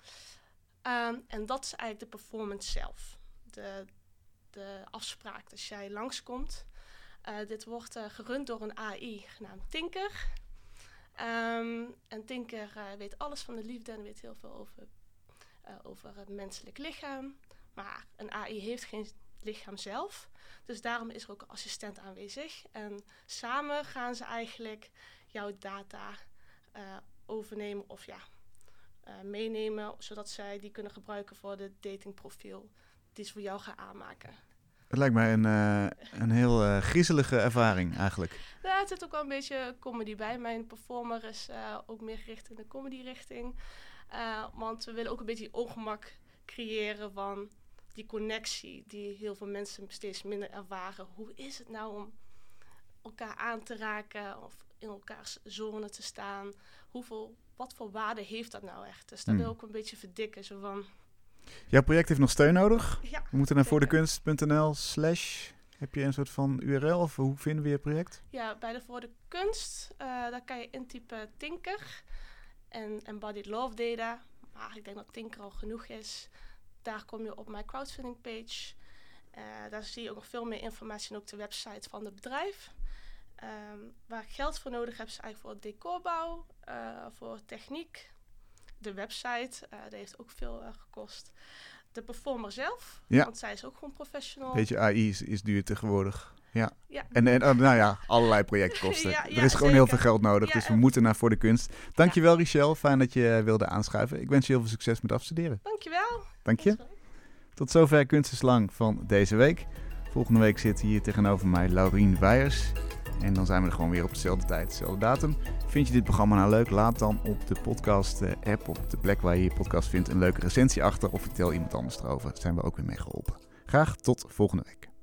Ehm, en dat is eigenlijk de performance zelf. De, de afspraak dat jij langskomt. Uh, dit wordt uh, gerund door een AI genaamd Tinker. Um, en Tinker uh, weet alles van de liefde en weet heel veel over, over het menselijk lichaam. Maar een AI heeft geen lichaam zelf. Dus daarom is er ook een assistent aanwezig. En samen gaan ze eigenlijk jouw data overnemen of ja, uh, meenemen, zodat zij die kunnen gebruiken voor de datingprofiel die ze voor jou gaan aanmaken. Het lijkt mij een, uh, een heel uh, griezelige ervaring eigenlijk. Ja, het zit ook wel een beetje comedy bij. Mijn performer is ook meer gericht in de comedy richting. want we willen ook een beetje ongemak creëren van die connectie die heel veel mensen steeds minder ervaren. Hoe is het nou om elkaar aan te raken of in elkaars zone te staan? Hoeveel wat voor waarde heeft dat nou echt? Dus dat hmm. wil ik een beetje verdikken. Zo van... Jouw project heeft nog steun nodig. Ja, we moeten naar voordekunst.nl slash... Heb je een soort van URL of hoe vinden we je project? Ja, bij de Voor de Kunst, uh, daar kan je intypen Tinker en Embodied Love Data. Maar ik denk dat Tinker al genoeg is. Daar kom je op mijn crowdfunding page. Uh, daar zie je ook nog veel meer informatie en ook de website van het bedrijf. Um, waar ik geld voor nodig heb, is eigenlijk voor decorbouw, uh, voor techniek. De website, uh, dat heeft ook veel uh, gekost. De performer zelf, ja. want zij is ook gewoon professional. Beetje AI is, is duur tegenwoordig. Ja. ja. En, en oh, nou ja, allerlei projectkosten. [laughs] ja, er is gewoon heel veel geld nodig, dus we moeten naar voor de kunst. Dankjewel Richel, fijn dat je wilde aanschuiven. Ik wens je heel veel succes met afstuderen. Dankjewel. Dank je. Tot zover Kunst is Lang van deze week. Volgende week zit hier tegenover mij Laurien Weijers. En dan zijn we er gewoon weer op dezelfde tijd, dezelfde datum. Vind je dit programma nou leuk? Laat dan op de podcast-app, eh, op de plek waar je je podcast vindt, een leuke recensie achter. Of vertel iemand anders erover. Zijn we ook weer mee geholpen. Graag tot volgende week.